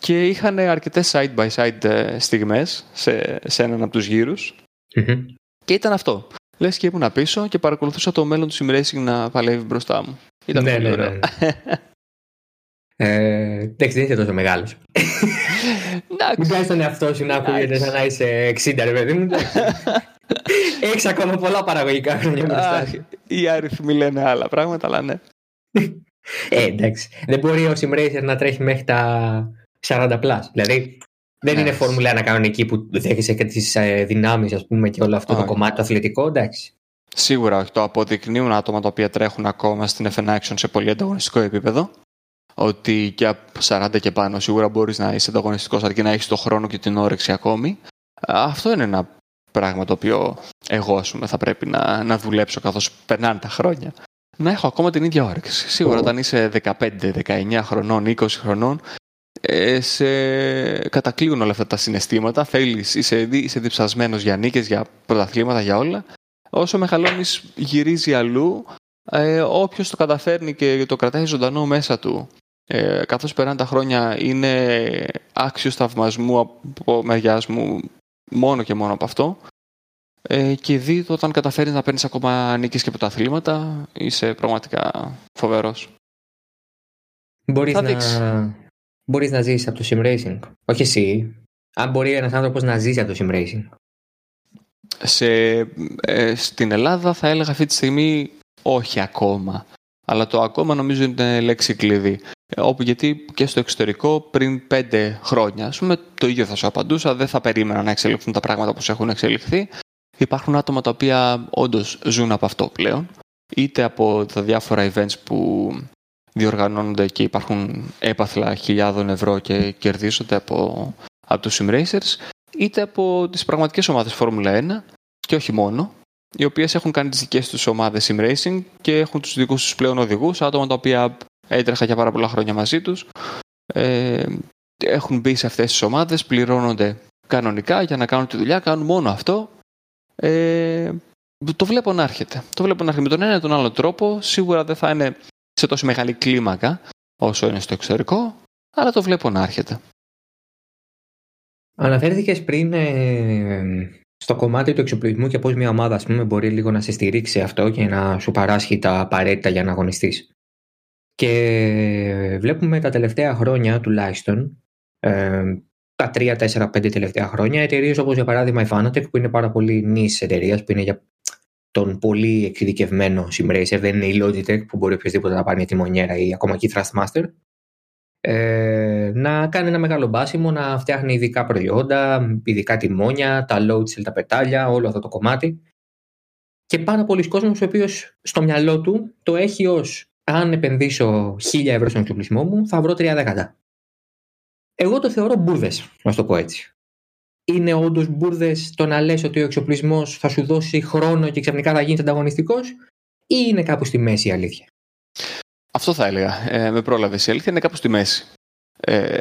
και είχαν αρκετές side by side ε, στιγμές σε, σε έναν από τους γυρους και ήταν αυτό. Λες και ήμουν πίσω και παρακολουθούσα το μέλλον του simracing να παλεύει μπροστά μου. Ήταν ναι, πολύ ναι, ωραίο. Ναι. Ε, εντάξει, δεν είσαι τόσο μεγάλος. Μην κάνει τον εαυτό σου να ακούγεται σαν να είσαι 60, ρε παιδί μου. Έχεις ακόμα πολλά παραγωγικά χρόνια μπροστά. Οι αριθμοί λένε άλλα πράγματα, αλλά ναι. Ε, εντάξει. Δεν μπορεί ο Simracer να τρέχει μέχρι τα 40 πλάς. Δηλαδή, δεν είναι φόρμουλα ένα κανονική που δέχεσαι και τις ε, δυνάμεις, ας πούμε, και όλο αυτό το κομμάτι το αθλητικό, εντάξει. Σίγουρα όχι. Το αποδεικνύουν άτομα τα οποία τρέχουν ακόμα στην FN Action σε πολύ ανταγωνιστικό επίπεδο. Ότι και από 40 και πάνω σίγουρα μπορείς να είσαι ανταγωνιστικός αρκεί να έχεις τον χρόνο και την όρεξη ακόμη. Αυτό είναι ένα πράγμα το οποίο εγώ ας πούμε, θα πρέπει να, να δουλέψω καθώς περνάνε τα χρόνια. Να έχω ακόμα την ίδια όρεξη. Σίγουρα όταν είσαι 15, 19 χρονών, 20 χρονών, ε, σε κατακλείουν όλα αυτά τα συναισθήματα. Θέλεις, είσαι, είσαι διψασμένος για νίκες, για πρωταθλήματα, για όλα. Όσο μεγαλώνεις γυρίζει αλλού. Ε, όποιος το καταφέρνει και το κρατάει ζωντανό μέσα του ε, καθώς περνάνε τα χρόνια είναι άξιος θαυμασμού από μεριά μου μόνο και μόνο από αυτό. Ε, και δει όταν καταφέρεις να παίρνεις ακόμα νίκες και από τα αθλήματα, είσαι πραγματικά φοβερός. Μπορείς να, μπορείς να ζήσεις από το sim racing. Όχι εσύ. Αν μπορεί ένας άνθρωπος να ζήσει από το sim racing. Σε, ε, στην Ελλάδα θα έλεγα αυτή τη στιγμή όχι ακόμα. Αλλά το ακόμα νομίζω είναι λέξη κλειδί. Ε, όπου γιατί και στο εξωτερικό πριν πέντε χρόνια, ας πούμε, το ίδιο θα σου απαντούσα, δεν θα περίμενα να εξελιχθούν τα πράγματα όπως έχουν εξελιχθεί. Υπάρχουν άτομα τα οποία όντως ζουν από αυτό πλέον, είτε από τα διάφορα events που διοργανώνονται και υπάρχουν έπαθλα χιλιάδων ευρώ και κερδίζονται από, από τους simracers, είτε από τις πραγματικές ομάδες Φόρμουλα 1 και όχι μόνο, οι οποίες έχουν κάνει τις δικές τους ομάδες simracing και έχουν τους δικούς τους πλέον οδηγούς, άτομα τα οποία έτρεχα για πάρα πολλά χρόνια μαζί τους. Ε, έχουν μπει σε αυτές τις ομάδες, πληρώνονται κανονικά για να κάνουν τη δουλειά, κάνουν μόνο αυτό. Ε, το βλέπω να έρχεται. Το βλέπω να έρχεται με τον ένα ή τον άλλο τρόπο. Σίγουρα δεν θα είναι σε τόσο μεγάλη κλίμακα όσο είναι στο εξωτερικό, αλλά το βλέπω να έρχεται. Αναφέρθηκες πριν ε, στο κομμάτι του εξοπλισμού και πώς μια ομάδα ας πούμε, μπορεί λίγο να σε στηρίξει αυτό και να σου παράσχει τα απαραίτητα για να αγωνιστείς. Και βλέπουμε τα τελευταία χρόνια τουλάχιστον, ε, τα 3, 4, 5 τελευταία χρόνια, εταιρείες όπως για παράδειγμα η Fanatec, που είναι πάρα πολύ νης εταιρείας, που είναι για τον πολύ εξειδικευμένο simracer, δεν είναι η Logitech που μπορεί οποιοδήποτε να πάρει τη μονιέρα ή ακόμα και η Thrustmaster. Ε, να κάνει ένα μεγάλο μπάσιμο, να φτιάχνει ειδικά προϊόντα, ειδικά τιμόνια, τα load cell, τα πετάλια, όλο αυτό το κομμάτι. Και πάρα πολλοί κόσμος ο οποίος στο μυαλό του το έχει ως αν επενδύσω 1000 ευρώ στον εξοπλισμό μου, θα βρω 3 δέκατα. Εγώ το θεωρώ μπουρδες, να το πω έτσι. Είναι όντως μπουρδες το να λες ότι ο εξοπλισμός θα σου δώσει χρόνο και ξαφνικά θα γίνεις ανταγωνιστικός, ή είναι κάπου στη μέση η αλήθεια; Αυτό θα έλεγα. Ε, με πρόλαβες. Η αλήθεια είναι κάπου στη μέση. Ε,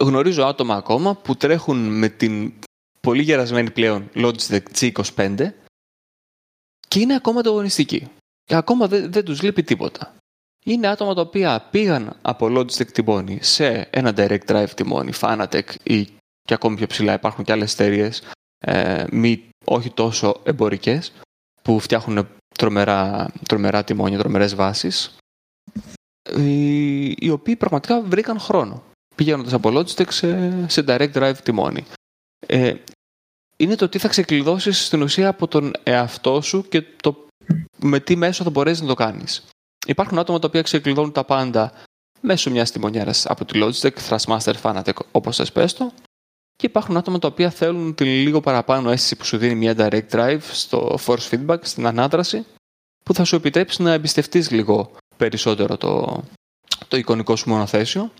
γνωρίζω άτομα ακόμα που τρέχουν με την πολύ γερασμένη πλέον Logitech G25 και είναι ακόμα ανταγωνιστικοί. Και ακόμα δεν, δεν τους λείπει τίποτα. είναι άτομα τα οποία πήγαν από Logitech τιμόνι σε ένα direct drive τιμόνι, Fanatec ή και ακόμη πιο ψηλά υπάρχουν και άλλες εταιρείες ε, μη, όχι τόσο εμπορικές που φτιάχνουν τρομερά, τρομερά τιμόνια, τρομερές βάσεις οι, οι οποίοι πραγματικά βρήκαν χρόνο πηγαίνοντας από Logitech σε, σε direct drive τιμόνι. Ε, είναι το τι θα ξεκλειδώσεις στην ουσία από τον εαυτό σου και το με τι μέσο θα μπορέσεις να το κάνεις. Υπάρχουν άτομα τα οποία ξεκλειδώνουν τα πάντα μέσω μιας τιμονιέρας από τη Logitech, Thrustmaster, Fanatec, όπως θε πες το. Και υπάρχουν άτομα τα οποία θέλουν την λίγο παραπάνω αίσθηση που σου δίνει μια direct drive στο force feedback, στην ανάδραση, που θα σου επιτρέψει να εμπιστευτείς λίγο περισσότερο το, το εικονικό σου μονοθέσιο,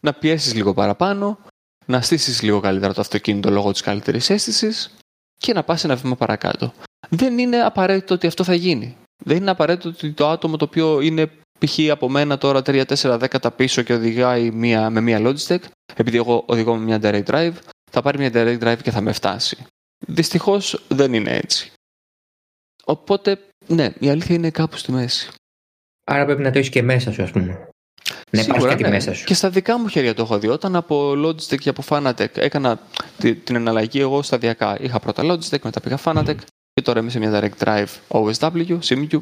να πιέσεις λίγο παραπάνω, να στήσεις λίγο καλύτερα το αυτοκίνητο λόγω της καλύτερης αίσθησης και να πας ένα βήμα παρακάτω. Δεν είναι απαραίτητο ότι αυτό θα γίνει. Δεν είναι απαραίτητο ότι το άτομο το οποίο είναι π.χ. από μένα τώρα 3-4 10 πίσω και οδηγάει μία, με μία Logitech, επειδή εγώ οδηγώ με μια direct drive, θα πάρει μια direct drive και θα με φτάσει. Δυστυχώς δεν είναι έτσι. Οπότε, ναι, η αλήθεια είναι κάπου στη μέση. Άρα πρέπει να το έχεις και μέσα σου, ας πούμε. Ναι, Σίγουρα, και, ναι. μέσα σου. και στα δικά μου χέρια το έχω δει. Όταν από Logitech και από Fanatec έκανα την εναλλαγή εγώ σταδιακά. Είχα πρώτα Logitech, μετά πήγα Fanatec και τώρα είμαι σε μια direct drive OSW, SimCube.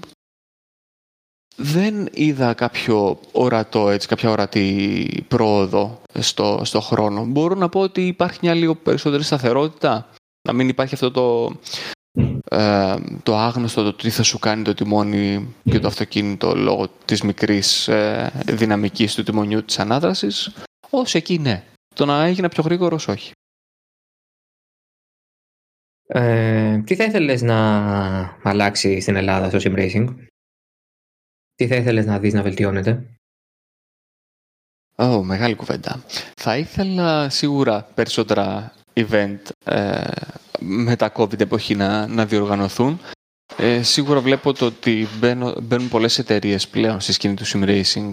Δεν είδα κάποιο ορατό, έτσι, κάποια ορατή πρόοδο στο, στο χρόνο. Μπορώ να πω ότι υπάρχει μια λίγο περισσότερη σταθερότητα. Να μην υπάρχει αυτό το, ε, το άγνωστο το τι θα σου κάνει το τιμόνι και το αυτοκίνητο λόγω της μικρής ε, δυναμικής του τιμονιού της ανάδρασης. Ως εκεί ναι. Το να έγινε πιο γρήγορος όχι. Ε, τι θα ήθελες να αλλάξει στην Ελλάδα στο sim racing? Τι θα ήθελες να δεις να βελτιώνεται; Oh, μεγάλη κουβέντα. Θα ήθελα σίγουρα περισσότερα event ε, με τα COVID εποχή να, να διοργανωθούν. Ε, σίγουρα βλέπω το ότι μπαίνουν, μπαίνουν πολλές εταιρείες πλέον στη σκηνή του sim racing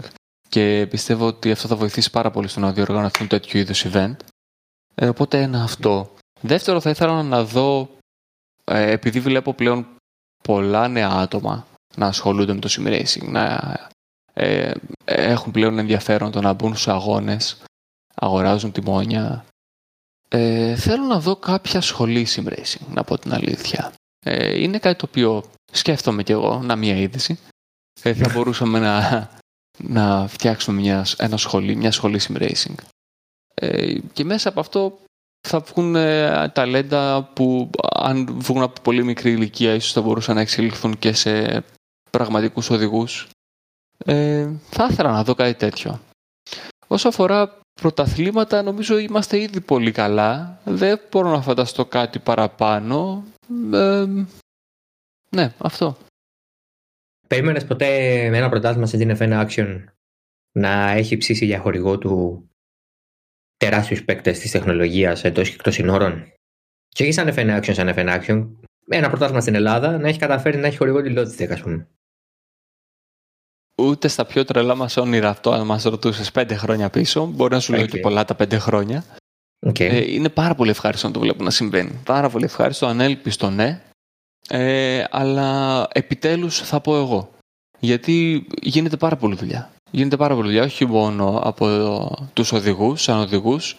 και πιστεύω ότι αυτό θα βοηθήσει πάρα πολύ στο να διοργανωθούν τέτοιου είδους event. Ε, οπότε ένα αυτό. Δεύτερο θα ήθελα να δω, ε, επειδή βλέπω πλέον πολλά νέα άτομα να ασχολούνται με το sim racing, να ε, έχουν πλέον ενδιαφέρον το να μπουν στους αγώνες, αγοράζουν τιμόνια. Ε, θέλω να δω κάποια σχολή sim racing, να πω την αλήθεια. Ε, είναι κάτι το οποίο σκέφτομαι κι εγώ, να μία είδηση. Ε, θα μπορούσαμε να, να φτιάξουμε μια, ένα σχολή, μια σχολή sim racing. Ε, και μέσα από αυτό θα βγουν ε, ταλέντα που αν βγουν από πολύ μικρή ηλικία ίσως θα μπορούσαν να εξελιχθούν και σε πραγματικούς οδηγούς. Ε, θα ήθελα να δω κάτι τέτοιο. Όσο αφορά πρωταθλήματα νομίζω είμαστε ήδη πολύ καλά. Δεν μπορώ να φανταστώ κάτι παραπάνω. Ε, ναι, αυτό. Περίμενες ποτέ με ένα πρωτάθλημα σε DNF Action να έχει ψήσει για χορηγό του τεράστιους παίκτες της τεχνολογίας εντός και εκτός συνόρων. Και όχι σαν FN Action, σαν FN Action. Ένα πρωτάθλημα στην Ελλάδα να έχει καταφέρει να έχει χορηγό τη Logitech, ας πούμε. Ούτε στα πιο τρελά μας όνειρα αυτό, αν μας ρωτούσες πέντε χρόνια πίσω, μπορεί να σου okay. λέω και πολλά τα πέντε χρόνια. Okay. Ε, είναι πάρα πολύ ευχάριστο να το βλέπω να συμβαίνει. Πάρα πολύ ευχάριστο, ανέλπιστο ναι. Ε, αλλά επιτέλους θα πω εγώ. Γιατί γίνεται πάρα πολύ δουλειά γίνεται πάρα πολύ δουλειά, όχι μόνο από τους οδηγούς, σαν οδηγούς,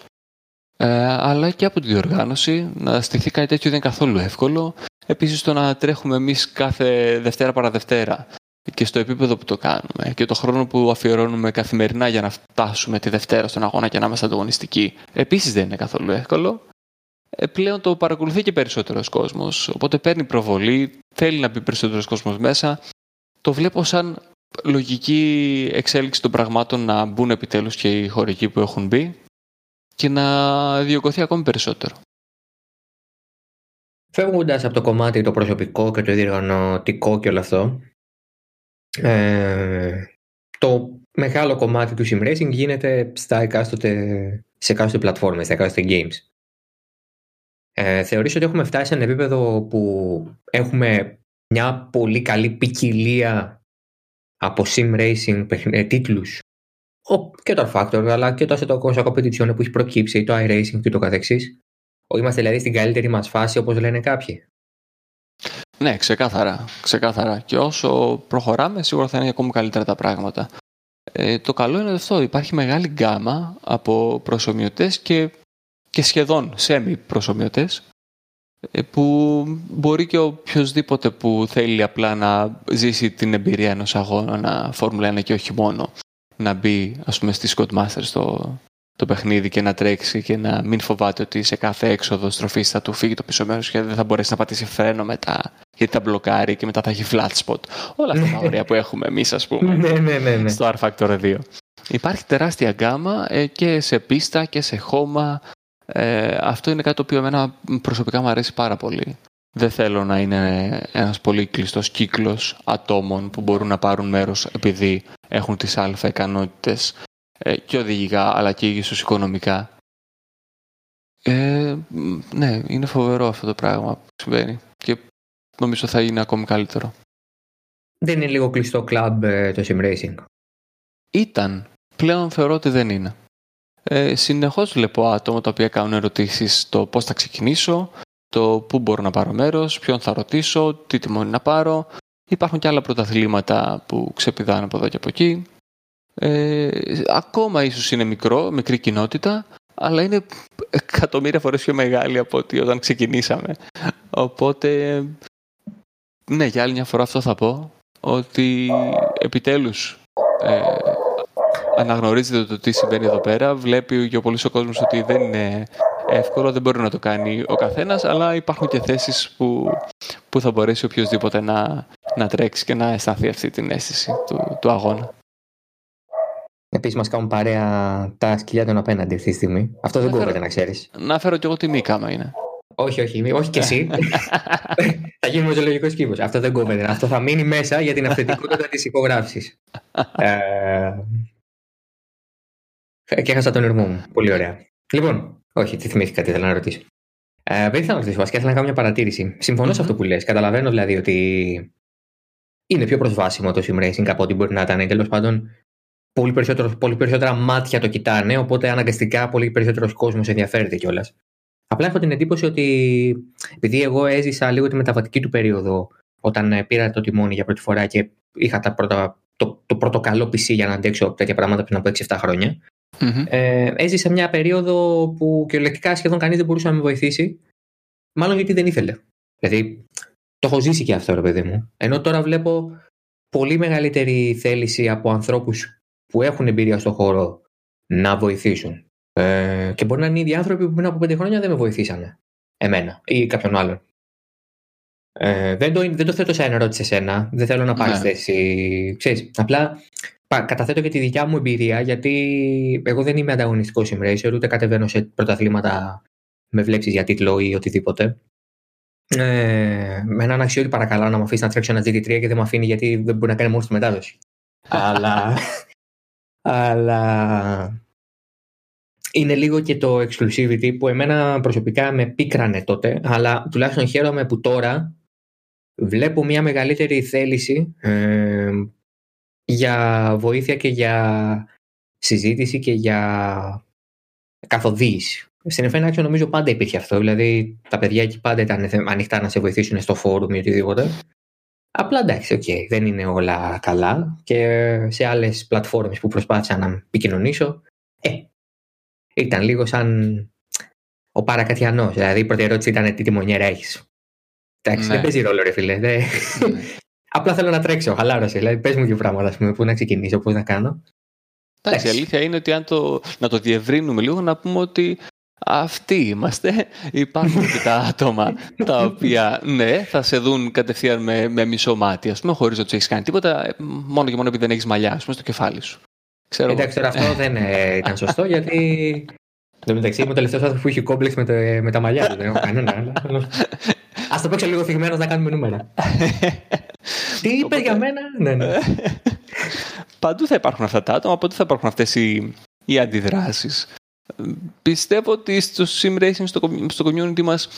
ε, αλλά και από τη διοργάνωση. Να στηθεί κάτι τέτοιο δεν είναι καθόλου εύκολο. Επίσης το να τρέχουμε εμείς κάθε Δευτέρα παραδευτέρα και στο επίπεδο που το κάνουμε και το χρόνο που αφιερώνουμε καθημερινά για να φτάσουμε τη Δευτέρα στον αγώνα και να είμαστε ανταγωνιστικοί, επίσης δεν είναι καθόλου εύκολο. Ε, πλέον το παρακολουθεί και περισσότερος κόσμος, οπότε παίρνει προβολή, θέλει να μπει περισσότερος κόσμος μέσα. Το βλέπω σαν λογική εξέλιξη των πραγμάτων να μπουν επιτέλους και οι χωρικοί που έχουν μπει και να διωκωθεί ακόμη περισσότερο. Φεύγοντας από το κομμάτι το προσωπικό και το διοργανωτικό και όλο αυτό, ε, το μεγάλο κομμάτι του sim racing γίνεται στα εκάστοτε, σε εκάστοτε πλατφόρμες, στα εκάστοτε games. Ε, θεωρείς ότι έχουμε φτάσει σε ένα επίπεδο που έχουμε μια πολύ καλή ποικιλία από sim racing ε, τίτλους και το Factor αλλά και το Assetto Corsa Competition που έχει προκύψει, το iRacing και το καθεξής. Είμαστε δηλαδή στην καλύτερη μας φάση όπως λένε κάποιοι. Ναι, ξεκάθαρα, ξεκάθαρα. Και όσο προχωράμε, σίγουρα θα είναι ακόμη καλύτερα τα πράγματα. Ε, το καλό είναι αυτό, υπάρχει μεγάλη γκάμα από προσωμιωτές και, και σχεδόν σέμι προσωμιωτές ε, που μπορεί και οποιοδήποτε που θέλει απλά να ζήσει την εμπειρία ενός αγώνα Φόρμουλα 1 και όχι μόνο να μπει ας πούμε στη Scott Masters στο, το παιχνίδι και να τρέξει και να μην φοβάται ότι σε κάθε έξοδο στροφή θα του φύγει το πίσω μέρος και δεν θα μπορέσει να πατήσει φρένο μετά γιατί θα μπλοκάρει και μετά θα έχει flat spot. Όλα αυτά τα ωραία που έχουμε εμείς, ας πούμε, ναι, ναι, ναι, ναι. στο R Factor 2. Υπάρχει τεράστια γκάμα ε, και σε πίστα και σε χώμα. Ε, αυτό είναι κάτι το οποίο εμένα προσωπικά μου αρέσει πάρα πολύ. Δεν θέλω να είναι ένας πολύ κλειστός κύκλος ατόμων που μπορούν να πάρουν μέρος επειδή έχουν τις αλφα ικανότητες ε, και οδηγικά αλλά και ίσως οικονομικά. Ε, ναι, είναι φοβερό αυτό το πράγμα που συμβαίνει και νομίζω θα είναι ακόμη καλύτερο. Δεν είναι λίγο κλειστό κλαμπ ε, το sim racing; Ήταν. Πλέον θεωρώ ότι δεν είναι. Ε, συνεχώς βλέπω άτομα τα οποία κάνουν ερωτήσεις το πώς θα ξεκινήσω, το πού μπορώ να πάρω μέρος, ποιον θα ρωτήσω, τι τιμόνι να πάρω. Υπάρχουν και άλλα πρωταθλήματα που ξεπηδάνε από εδώ και από εκεί. Ε, ακόμα ίσως είναι μικρό, μικρή κοινότητα, αλλά είναι εκατομμύρια φορές πιο μεγάλη από ότι όταν ξεκινήσαμε. Οπότε, ναι, για άλλη μια φορά αυτό θα πω, ότι επιτέλους ε, αναγνωρίζετε το τι συμβαίνει εδώ πέρα, βλέπει και ο πολύς ο κόσμος ότι δεν είναι εύκολο, δεν μπορεί να το κάνει ο καθένας, αλλά υπάρχουν και θέσεις που, που θα μπορέσει οποιοδήποτε να, να τρέξει και να αισθανθεί αυτή την αίσθηση του, του αγώνα. Επίσης, μας κάνουν παρέα τα σκυλιά των απέναντι αυτή τη στιγμή. Αυτό δεν κόβεται να ξέρεις. Να φέρω κι εγώ τη Μίκα, άμα είναι. Όχι, όχι, όχι και εσύ. θα γίνουμε ζωολογικό κύβος. Αυτό δεν κόβεται. Αυτό θα μείνει μέσα για την αυθεντικότητα της υπογράφησης. ε... Και έχασα τον ερμό μου. Πολύ ωραία. Λοιπόν, όχι, τι θυμήθηκα, τι ήθελα να ρωτήσω. Ε, δεν ήθελα να ρωτήσω, βασικά ήθελα να κάνω μια παρατήρηση. Συμφωνώ σε αυτό που λες. Καταλαβαίνω δηλαδή ότι είναι πιο προσβάσιμο το sim racing από ό,τι μπορεί να ήταν. Τέλος πάντων, πολύ, πολύ περισσότερα μάτια το κοιτάνε, οπότε αναγκαστικά πολύ περισσότερος κόσμος ενδιαφέρεται κιόλας. Απλά έχω την εντύπωση ότι επειδή εγώ έζησα λίγο τη μεταβατική του περίοδο όταν ε, πήρα το τιμόνι για πρώτη φορά και είχα τα πρώτα, το, το πρώτο καλό PC για να αντέξω τέτοια πράγματα πριν από 6-7 χρόνια. Mm-hmm. Ε, έζησα μια περίοδο που κυριολεκτικά σχεδόν κανείς δεν μπορούσε να με βοηθήσει. Μάλλον γιατί δεν ήθελε. Δηλαδή, το έχω ζήσει και αυτό, ρε παιδί μου. Ενώ τώρα βλέπω πολύ μεγαλύτερη θέληση από ανθρώπους που έχουν εμπειρία στον χώρο να βοηθήσουν. Ε, και μπορεί να είναι οι ίδιοι άνθρωποι που πριν από πέντε χρόνια δεν με βοηθήσανε. Εμένα ή κάποιον άλλον. Ε, δεν, το, δεν το θέτω σαν ερώτηση σε σένα. Δεν θέλω να πάρεις ναι. θέση. Ξέρεις, απλά καταθέτω και τη δικιά μου εμπειρία γιατί εγώ δεν είμαι ανταγωνιστικός sim ούτε κατεβαίνω σε πρωταθλήματα με βλέψεις για τίτλο ή οτιδήποτε. Ε, με έναν αξιώτη παρακαλώ να μου αφήσεις να τρέξω ένα GT3 και δεν μου αφήνει γιατί δεν μπορεί να κάνει μόνο τη μετάδοση. Αλλά αλλά είναι λίγο και το exclusivity που εμένα προσωπικά με πίκρανε τότε, αλλά τουλάχιστον χαίρομαι που τώρα βλέπω μια μεγαλύτερη θέληση ε, για βοήθεια και για συζήτηση και για καθοδήγηση. Στην F1 νομίζω πάντα υπήρχε αυτό. Δηλαδή τα παιδιά εκεί πάντα ήταν ανοιχτά να σε βοηθήσουν στο φόρουμ ή οτιδήποτε. Απλά εντάξει, okay, δεν είναι όλα καλά και σε άλλες πλατφόρμες που προσπάθησα να επικοινωνήσω, ε, ήταν λίγο σαν ο παρακατιανός. Δηλαδή η πρώτη ερώτηση ήταν τι τιμονιέρα έχεις; Εντάξει, ναι. δεν παίζει ρόλο ρε φίλε. Ναι. Απλά θέλω να τρέξω, χαλάρωσε. Δηλαδή πες μου δύο πράγματα, πούμε, πού να ξεκινήσω, πού να κάνω. Εντάξει, η αλήθεια είναι ότι αν το, να το διευρύνουμε λίγο, να πούμε ότι αυτοί είμαστε. Υπάρχουν και τα άτομα τα οποία ναι, θα σε δουν κατευθείαν με, με μισό μάτι, ας πούμε, χωρίς να του έχεις κάνει τίποτα, ε, μόνο και μόνο επειδή δεν έχεις μαλλιά, ας πούμε, στο κεφάλι σου. Ξέρω Εντάξει, τώρα αυτό δεν ε, ήταν σωστό γιατί. Εν μεταξύ είμαι ο τελευταίος άνθρωπος που έχει κόμπλεξ με, το, με τα μαλλιά του. Δεν έχω κανένα. Α το παίξω λίγο θυγμένο να κάνουμε νούμερα. Τι είπε για μένα, ναι, ναι. Παντού θα υπάρχουν αυτά τα άτομα, παντού θα υπάρχουν αυτές οι, οι αντιδράσεις. Πιστεύω ότι στο sim racing, στο, στο community μας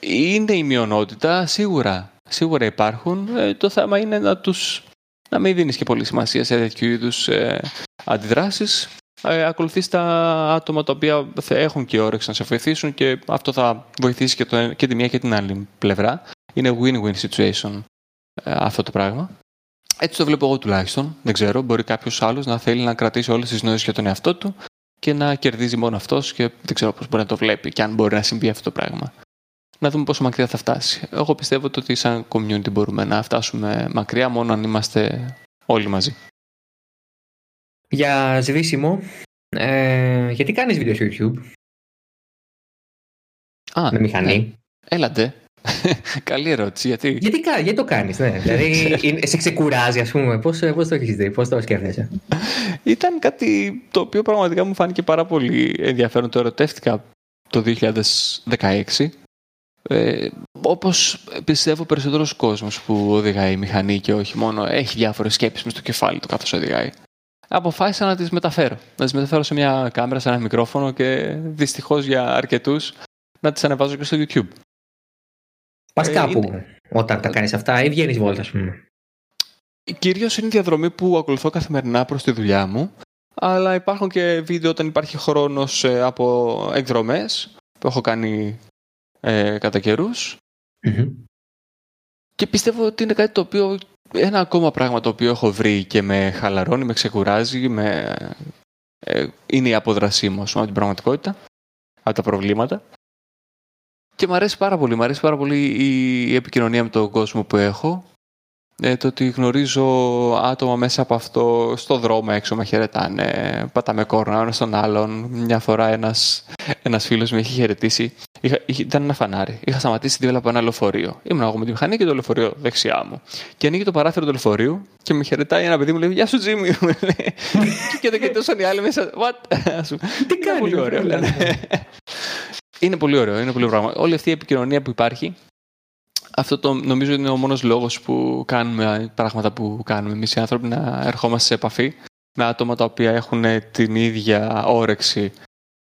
είναι η μειονότητα, σίγουρα. Σίγουρα υπάρχουν. Ε, το θέμα είναι να τους να μην δίνεις και πολύ σημασία σε τέτοιου είδους ε, αντιδράσεις. Ε, ακολουθείς τα άτομα τα οποία θα έχουν και όρεξη να σε βοηθήσουν και αυτό θα βοηθήσει και, το, και τη μία και την άλλη πλευρά. Είναι win-win situation ε, αυτό το πράγμα. Έτσι το βλέπω εγώ τουλάχιστον. Δεν ξέρω. Μπορεί κάποιος άλλος να θέλει να κρατήσει όλες τις γνώσει για τον εαυτό του και να κερδίζει μόνο αυτός και δεν ξέρω πώς μπορεί να το βλέπει και αν μπορεί να συμβεί αυτό το πράγμα. Να δούμε πόσο μακριά θα φτάσει. Εγώ πιστεύω ότι σαν community μπορούμε να φτάσουμε μακριά μόνο αν είμαστε όλοι μαζί. Για σβήσιμο, ε, γιατί κάνεις βίντεο στο YouTube; Α, με μηχανή. ναι. Έλατε. Καλή ερώτηση. Γιατί. Γιατί, κα- γιατί το κάνεις, ναι. δηλαδή είναι- σε ξεκουράζει ας πούμε. Πώς, πώς το έχεις δει, πώς το σκέφτεσαι; Ήταν κάτι το οποίο πραγματικά μου φάνηκε πάρα πολύ ενδιαφέρον. Το ερωτεύτηκα το 2016. Ε, όπως πιστεύω περισσότερος κόσμος που οδηγάει η μηχανή και όχι μόνο έχει διάφορες σκέψεις μες στο κεφάλι του καθώς οδηγάει. Αποφάσισα να τις μεταφέρω. Να τις μεταφέρω σε μια κάμερα, σε ένα μικρόφωνο και δυστυχώς για αρκετούς να τις ανεβάζω και στο YouTube. Πας Ε, κάπου είναι- όταν τα κάνεις αυτά ή βγαίνεις βόλτα ας πούμε. Κυρίως είναι η διαδρομή που ακολουθώ καθημερινά προς τη δουλειά μου, αλλά υπάρχουν και βίντεο όταν υπάρχει χρόνος ε, από εκδρομές που έχω κάνει ε, κατά καιρούς Μμμ. και πιστεύω ότι είναι κάτι το οποίο, ένα ακόμα πράγμα το οποίο έχω βρει και με χαλαρώνει, με ξεκουράζει, με, ε, είναι η απόδρασή μου ας πούμε, από την πραγματικότητα, από τα προβλήματα. Και μου αρέσει πάρα πολύ, μου αρέσει πάρα πολύ η επικοινωνία με τον κόσμο που έχω. Ε, το ότι γνωρίζω άτομα μέσα από αυτό στο δρόμο έξω με χαιρετάνε, πατάμε κόρνα ένα στον άλλον. Μια φορά ένας, ένας φίλος με είχε χαιρετήσει. Είχα, είχε- ήταν ένα φανάρι. Είχα σταματήσει δίπλα από ένα λεωφορείο. Ήμουν εγώ με τη μηχανή και το λεωφορείο δεξιά μου. Και ανοίγει το παράθυρο του λεωφορείου και με χαιρετάει ένα παιδί μου λέει Γεια σου Τζίμι. μου λέει. και δεν κοιτούσαν οι άλλοι μέσα. What? Ας πούμε. Τι Είναι κάνει, πολύ ωραίο. βέβαια. λένε. είναι πολύ ωραίο, είναι πολύ πράγμα. Όλη αυτή η επικοινωνία που υπάρχει, αυτό το νομίζω είναι ο μόνος λόγος που κάνουμε πράγματα που κάνουμε εμείς οι άνθρωποι, να ερχόμαστε σε επαφή με άτομα τα οποία έχουν την ίδια όρεξη,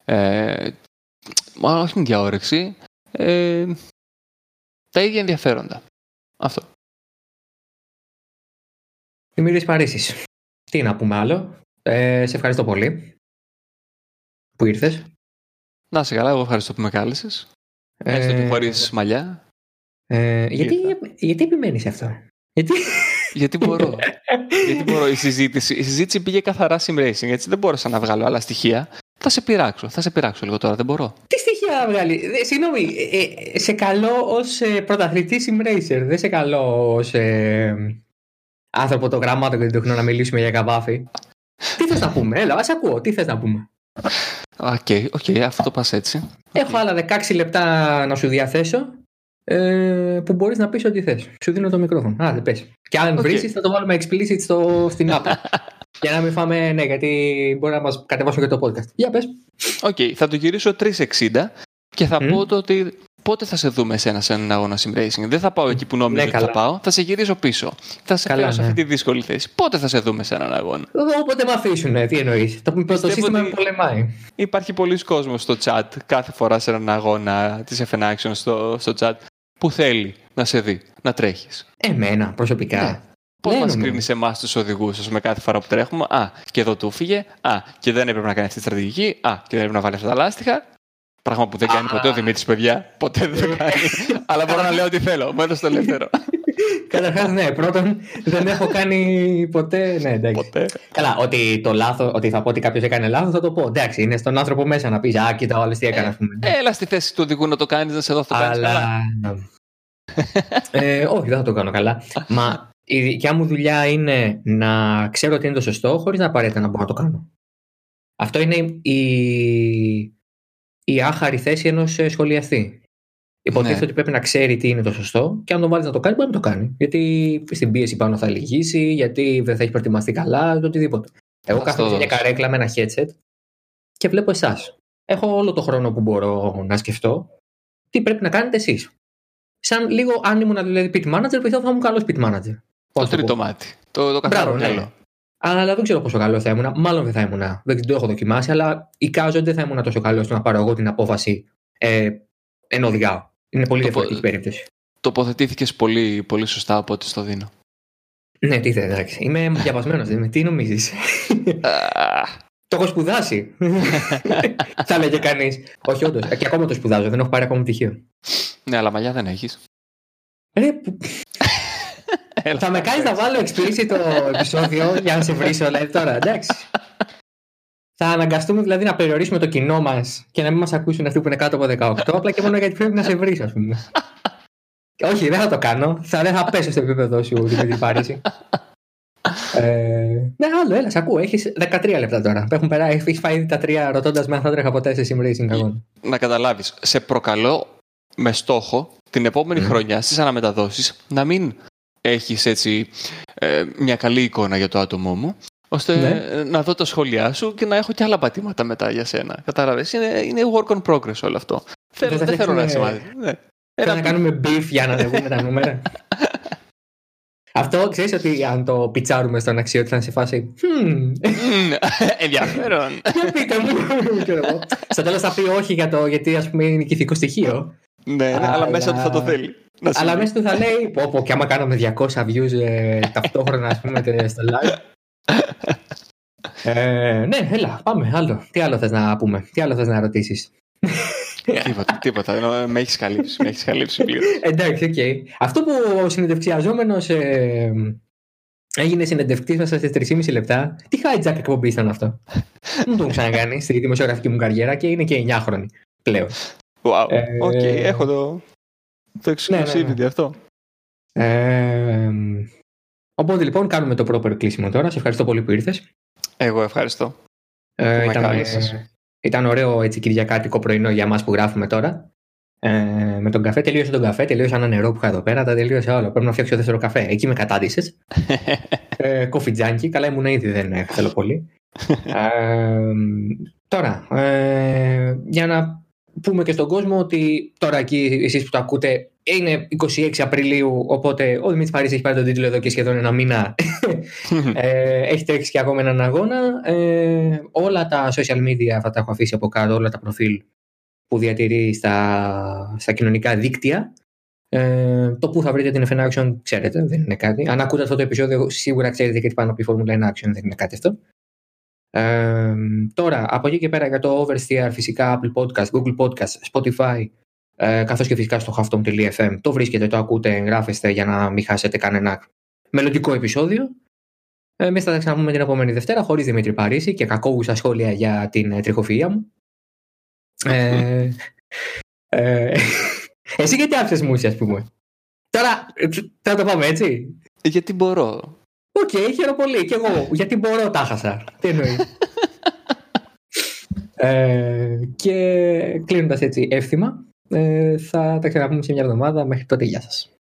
ε, μα όχι την ίδια όρεξη, ε, τα ίδια ενδιαφέροντα. Αυτό. Δημήτρης Παρίσης. Τι να πούμε άλλο. Ε, σε ευχαριστώ πολύ που ήρθες. Να σε καλά, εγώ ευχαριστώ που με κάλεσες. Έστω και Ε, χωρίς μαλλιά. ε, γιατί, Ήρθα. γιατί επιμένεις σε αυτό; Γιατί... Γιατί μπορώ. Γιατί μπορώ. Η συζήτηση, η συζήτηση πήγε καθαρά sim racing, έτσι δεν μπόρεσα να βγάλω άλλα στοιχεία. Θα σε πειράξω, θα σε πειράξω λίγο τώρα, δεν μπορώ. Τι στοιχεία να βγάλει; Ε, Συγγνώμη, ε, ε, σε καλώ ως ε, πρωταθλητής sim racer. Δεν σε καλώ ως ε, άνθρωπο των γραμμάτων και των τεχνών να μιλήσουμε για Καβάφη; τι θες να πούμε, έλα, σ' ακούω, τι θες να πούμε; Ok, ok, αφού το πας έτσι. Έχω άλλα 16 λεπτά να σου διαθέσω ε, που μπορείς να πεις ό,τι θες. Σου δίνω το μικρόφωνο. Άντε, πες. Και αν Οκ. βρει, θα το βάλουμε explicit στο, στην app. για να μην φάμε, ναι, γιατί μπορεί να μας κατεβάσουν και το podcast. Για πες. Οκ, θα το γυρίσω 360 και θα Μμ. πω το ότι πότε θα σε δούμε εσένα σε έναν αγώνα sim racing; Δεν θα πάω εκεί που νόμιζα Ναι, ότι θα καλά. πάω. Θα σε γυρίσω πίσω. Θα σε Καλά, φέρω σε ναι. αυτή τη δύσκολη θέση. Πότε θα σε δούμε σε έναν αγώνα; Όποτε με αφήσουν, τι εννοείς. Το, το Πιστεύω σύστημα ότι- με πολεμάει. Υπάρχει πολύς κόσμος στο chat κάθε φορά σε έναν αγώνα της F1 Action στο, στο chat που θέλει να σε δει, να τρέχεις. Εμένα προσωπικά. Ναι. Πώς Ναι, μας νομίζω. κρίνεις εμάς τους οδηγούς, ας πούμε, κάθε φορά που τρέχουμε; Α, και εδώ του 'φυγε. Α, και δεν έπρεπε να κάνει αυτή τη στρατηγική. Α, και δεν έπρεπε να βάλει αυτά τα λάστιχα. Πράγμα που δεν κάνει Α. ποτέ ο Δημήτρης, παιδιά. Ποτέ δεν το κάνει. Αλλά μπορώ να λέω ό,τι θέλω. Μένω στο ελεύθερο. Καταρχάς, ναι, πρώτον δεν έχω κάνει ποτέ. Ναι, εντάξει. ποτέ. Καλά, ότι το λάθο, ότι θα πω ότι κάποιος έκανε λάθος, θα το πω. Εντάξει, είναι στον άνθρωπο μέσα να πεις Α, κοίτα, ο άλλος τι έκανε, ας πούμε. Έλα στη θέση του οδηγού να το κάνεις, να σε δω αυτό το κάνεις καλά. Αλλά. ε, όχι, δεν θα το κάνω καλά. Μα η δικιά μου δουλειά είναι να ξέρω τι είναι το σωστό, χωρίς να απαραίτητα να μπορώ να το κάνω. Αυτό είναι η, η άχαρη θέση ενός σχολιαστή. Υποτίθεται Ναι. ότι πρέπει να ξέρει τι είναι το σωστό και αν τον βάλεις να το κάνει, μπορεί να το κάνει. Γιατί στην πίεση πάνω θα λυγίσει, γιατί δεν θα έχει προετοιμαστεί καλά, το οτιδήποτε. Εγώ Θα κάθομαι στο σε μια δώσω. καρέκλα με ένα headset και βλέπω εσάς. Έχω όλο το χρόνο που μπορώ να σκεφτώ τι πρέπει να κάνετε εσείς. Σαν λίγο αν ήμουν δηλαδή pit manager, πιστεύω θα ήμουν καλός pit manager. Το Πώς να το τρίτο πω. μάτι. Το, το καθαρό Μπράβο, ναι. Μυαλό. Αλλά δεν ξέρω πόσο καλό θα ήμουν. Μάλλον δεν θα ήμουν. Δεν το έχω δοκιμάσει, αλλά εικάζονται θα ήμουν τόσο καλός στο να πάρω εγώ την απόφαση ε, ενώ οδηγάω. Είναι πολύ Το διαφορετική πω- περίπτωση. Τοποθετήθηκες πολύ, πολύ σωστά, οπότε στο δίνω. Ναι, τι θε, εντάξει. Είμαι διαβασμένος. Τι νομίζεις; Α, το έχω σπουδάσει. θα έλεγε κανείς. Όχι, όντως. Και ακόμα το σπουδάζω. Δεν έχω πάρει ακόμα πτυχίο. Ναι, αλλά μαλλιά δεν έχεις. Ρε, που- θα με κάνεις να βάλω explicit το επεισόδιο για να σε βρίσω live τώρα, εντάξει. Θα αναγκαστούμε δηλαδή να περιορίσουμε το κοινό μας και να μην μας ακούσουν αυτοί που είναι κάτω από 18, απλά και μόνο γιατί πρέπει να σε βρεις, ας πούμε. Όχι, δεν θα το κάνω. Θα, δεν θα πέσω στο επίπεδο σου, Δημήτρη Παρίσι. ε, ναι, άλλο, έλα, ακούω. Έχεις 13 λεπτά τώρα. Έχουν περάσει, έχεις φάει τα τρία ρωτώντας με αν θα τρέχα ποτέ σε sim racing Να καταλάβεις. Σε προκαλώ με στόχο την επόμενη mm. χρονιά στις αναμεταδόσεις να μην έχεις έτσι ε, μια καλή εικόνα για το άτομό μου ώστε ναι. να δω τα σχόλιά σου και να έχω και άλλα πατήματα μετά για σένα. Κατάλαβες, είναι, είναι work on progress όλο αυτό. Δεν, δεν θέλω να είσαι μαζί. Ναι. Θέλω να κάνουμε beef για να ανεβούμε τα νούμερα. Αυτό ξέρεις ότι αν το πιτσάρουμε στον αξιότη θα είναι σε φάση. Ενδιαφέρον. Για πείτε μου. Στο τέλος θα πει όχι για το γιατί ας πούμε είναι ηθικό στοιχείο. Ναι, αλλά μέσα του θα το θέλει. Αλλά μέσα του θα λέει, πω πω και άμα κάνουμε 200 views ε, ταυτόχρονα ας πούμε στο live. ε, ναι, έλα, πάμε, άλλο. Τι άλλο θες να πούμε, τι άλλο θες να ρωτήσεις; τίποτα, τίποτα. Με έχεις καλύψει. Με έχεις καλύψει Εντάξει, ok. Okay. Αυτό που ο συνεντευξιαζόμενος ε, έγινε συνεντευκτής μέσα σε 3,5 λεπτά. Τι hijack εκπομπή ήταν αυτό; Δεν το έχω ξανακάνει στη δημοσιογραφική μου καριέρα και είναι και 9 χρόνια πλέον. Wow. Ε, okay, έχω το, το exclusive ναι, ναι, ναι. αυτό. Ε, οπότε λοιπόν κάνουμε το proper κλείσιμο τώρα. Σε ευχαριστώ πολύ που ήρθες. Εγώ ευχαριστώ. Ε, ήταν, ε, ήταν ωραίο έτσι κυριακάτικο πρωινό για μας που γράφουμε τώρα. Ε, με τον καφέ τελείωσε τον καφέ, τελείωσε ένα νερό που είχα εδώ πέρα, τα τελείωσε όλα. Πρέπει να φτιάξω δεύτερο καφέ. Εκεί με κατάντησες. ε, κοφιτζάνκι, καλά ήμουν ήδη, δεν θέλω πολύ. ε, τώρα, ε, για να πούμε και στον κόσμο ότι τώρα εκεί εσείς που το ακούτε είναι 26 Απριλίου, οπότε ο Δημήτρης Παρίσι έχει πάρει τον τίτλο εδώ και σχεδόν ένα μήνα. ε, έχει τρέξει και ακόμα έναν αγώνα. Ε, όλα τα social media θα τα έχω αφήσει από κάτω, όλα τα προφίλ που διατηρεί στα, στα κοινωνικά δίκτυα. Ε, το που θα βρείτε την FN Action ξέρετε, δεν είναι κάτι. Αν ακούτε αυτό το επεισόδιο, σίγουρα ξέρετε γιατί πάνω από η Formula 1 Action δεν είναι κάτι αυτό. Ε, τώρα, από εκεί και πέρα για το Oversteer, φυσικά Apple Podcast, Google Podcast, Spotify, ε, καθώς και φυσικά στο halftone.fm. Το βρίσκετε, το ακούτε, εγγράφεστε για να μην χάσετε κανένα μελλοντικό επεισόδιο. Εμείς θα τα ξαναπούμε την επόμενη Δευτέρα χωρίς Δημήτρη Παρίσι και κακόγουσα σχόλια για την ε, τριχοφυΐα μου. ε, ε, εσύ γιατί άφησες μούσια, ας πούμε; Τώρα θα το πάμε έτσι; Γιατί μπορώ. Ok, okay, χαίρομαι πολύ. Και εγώ. Γιατί μπορώ, τα 'χασα. Τι εννοεί. ε, και κλείνοντας έτσι εύθυμα, ε, θα τα ξαναπούμε σε μια εβδομάδα. Μέχρι τότε, γεια σας.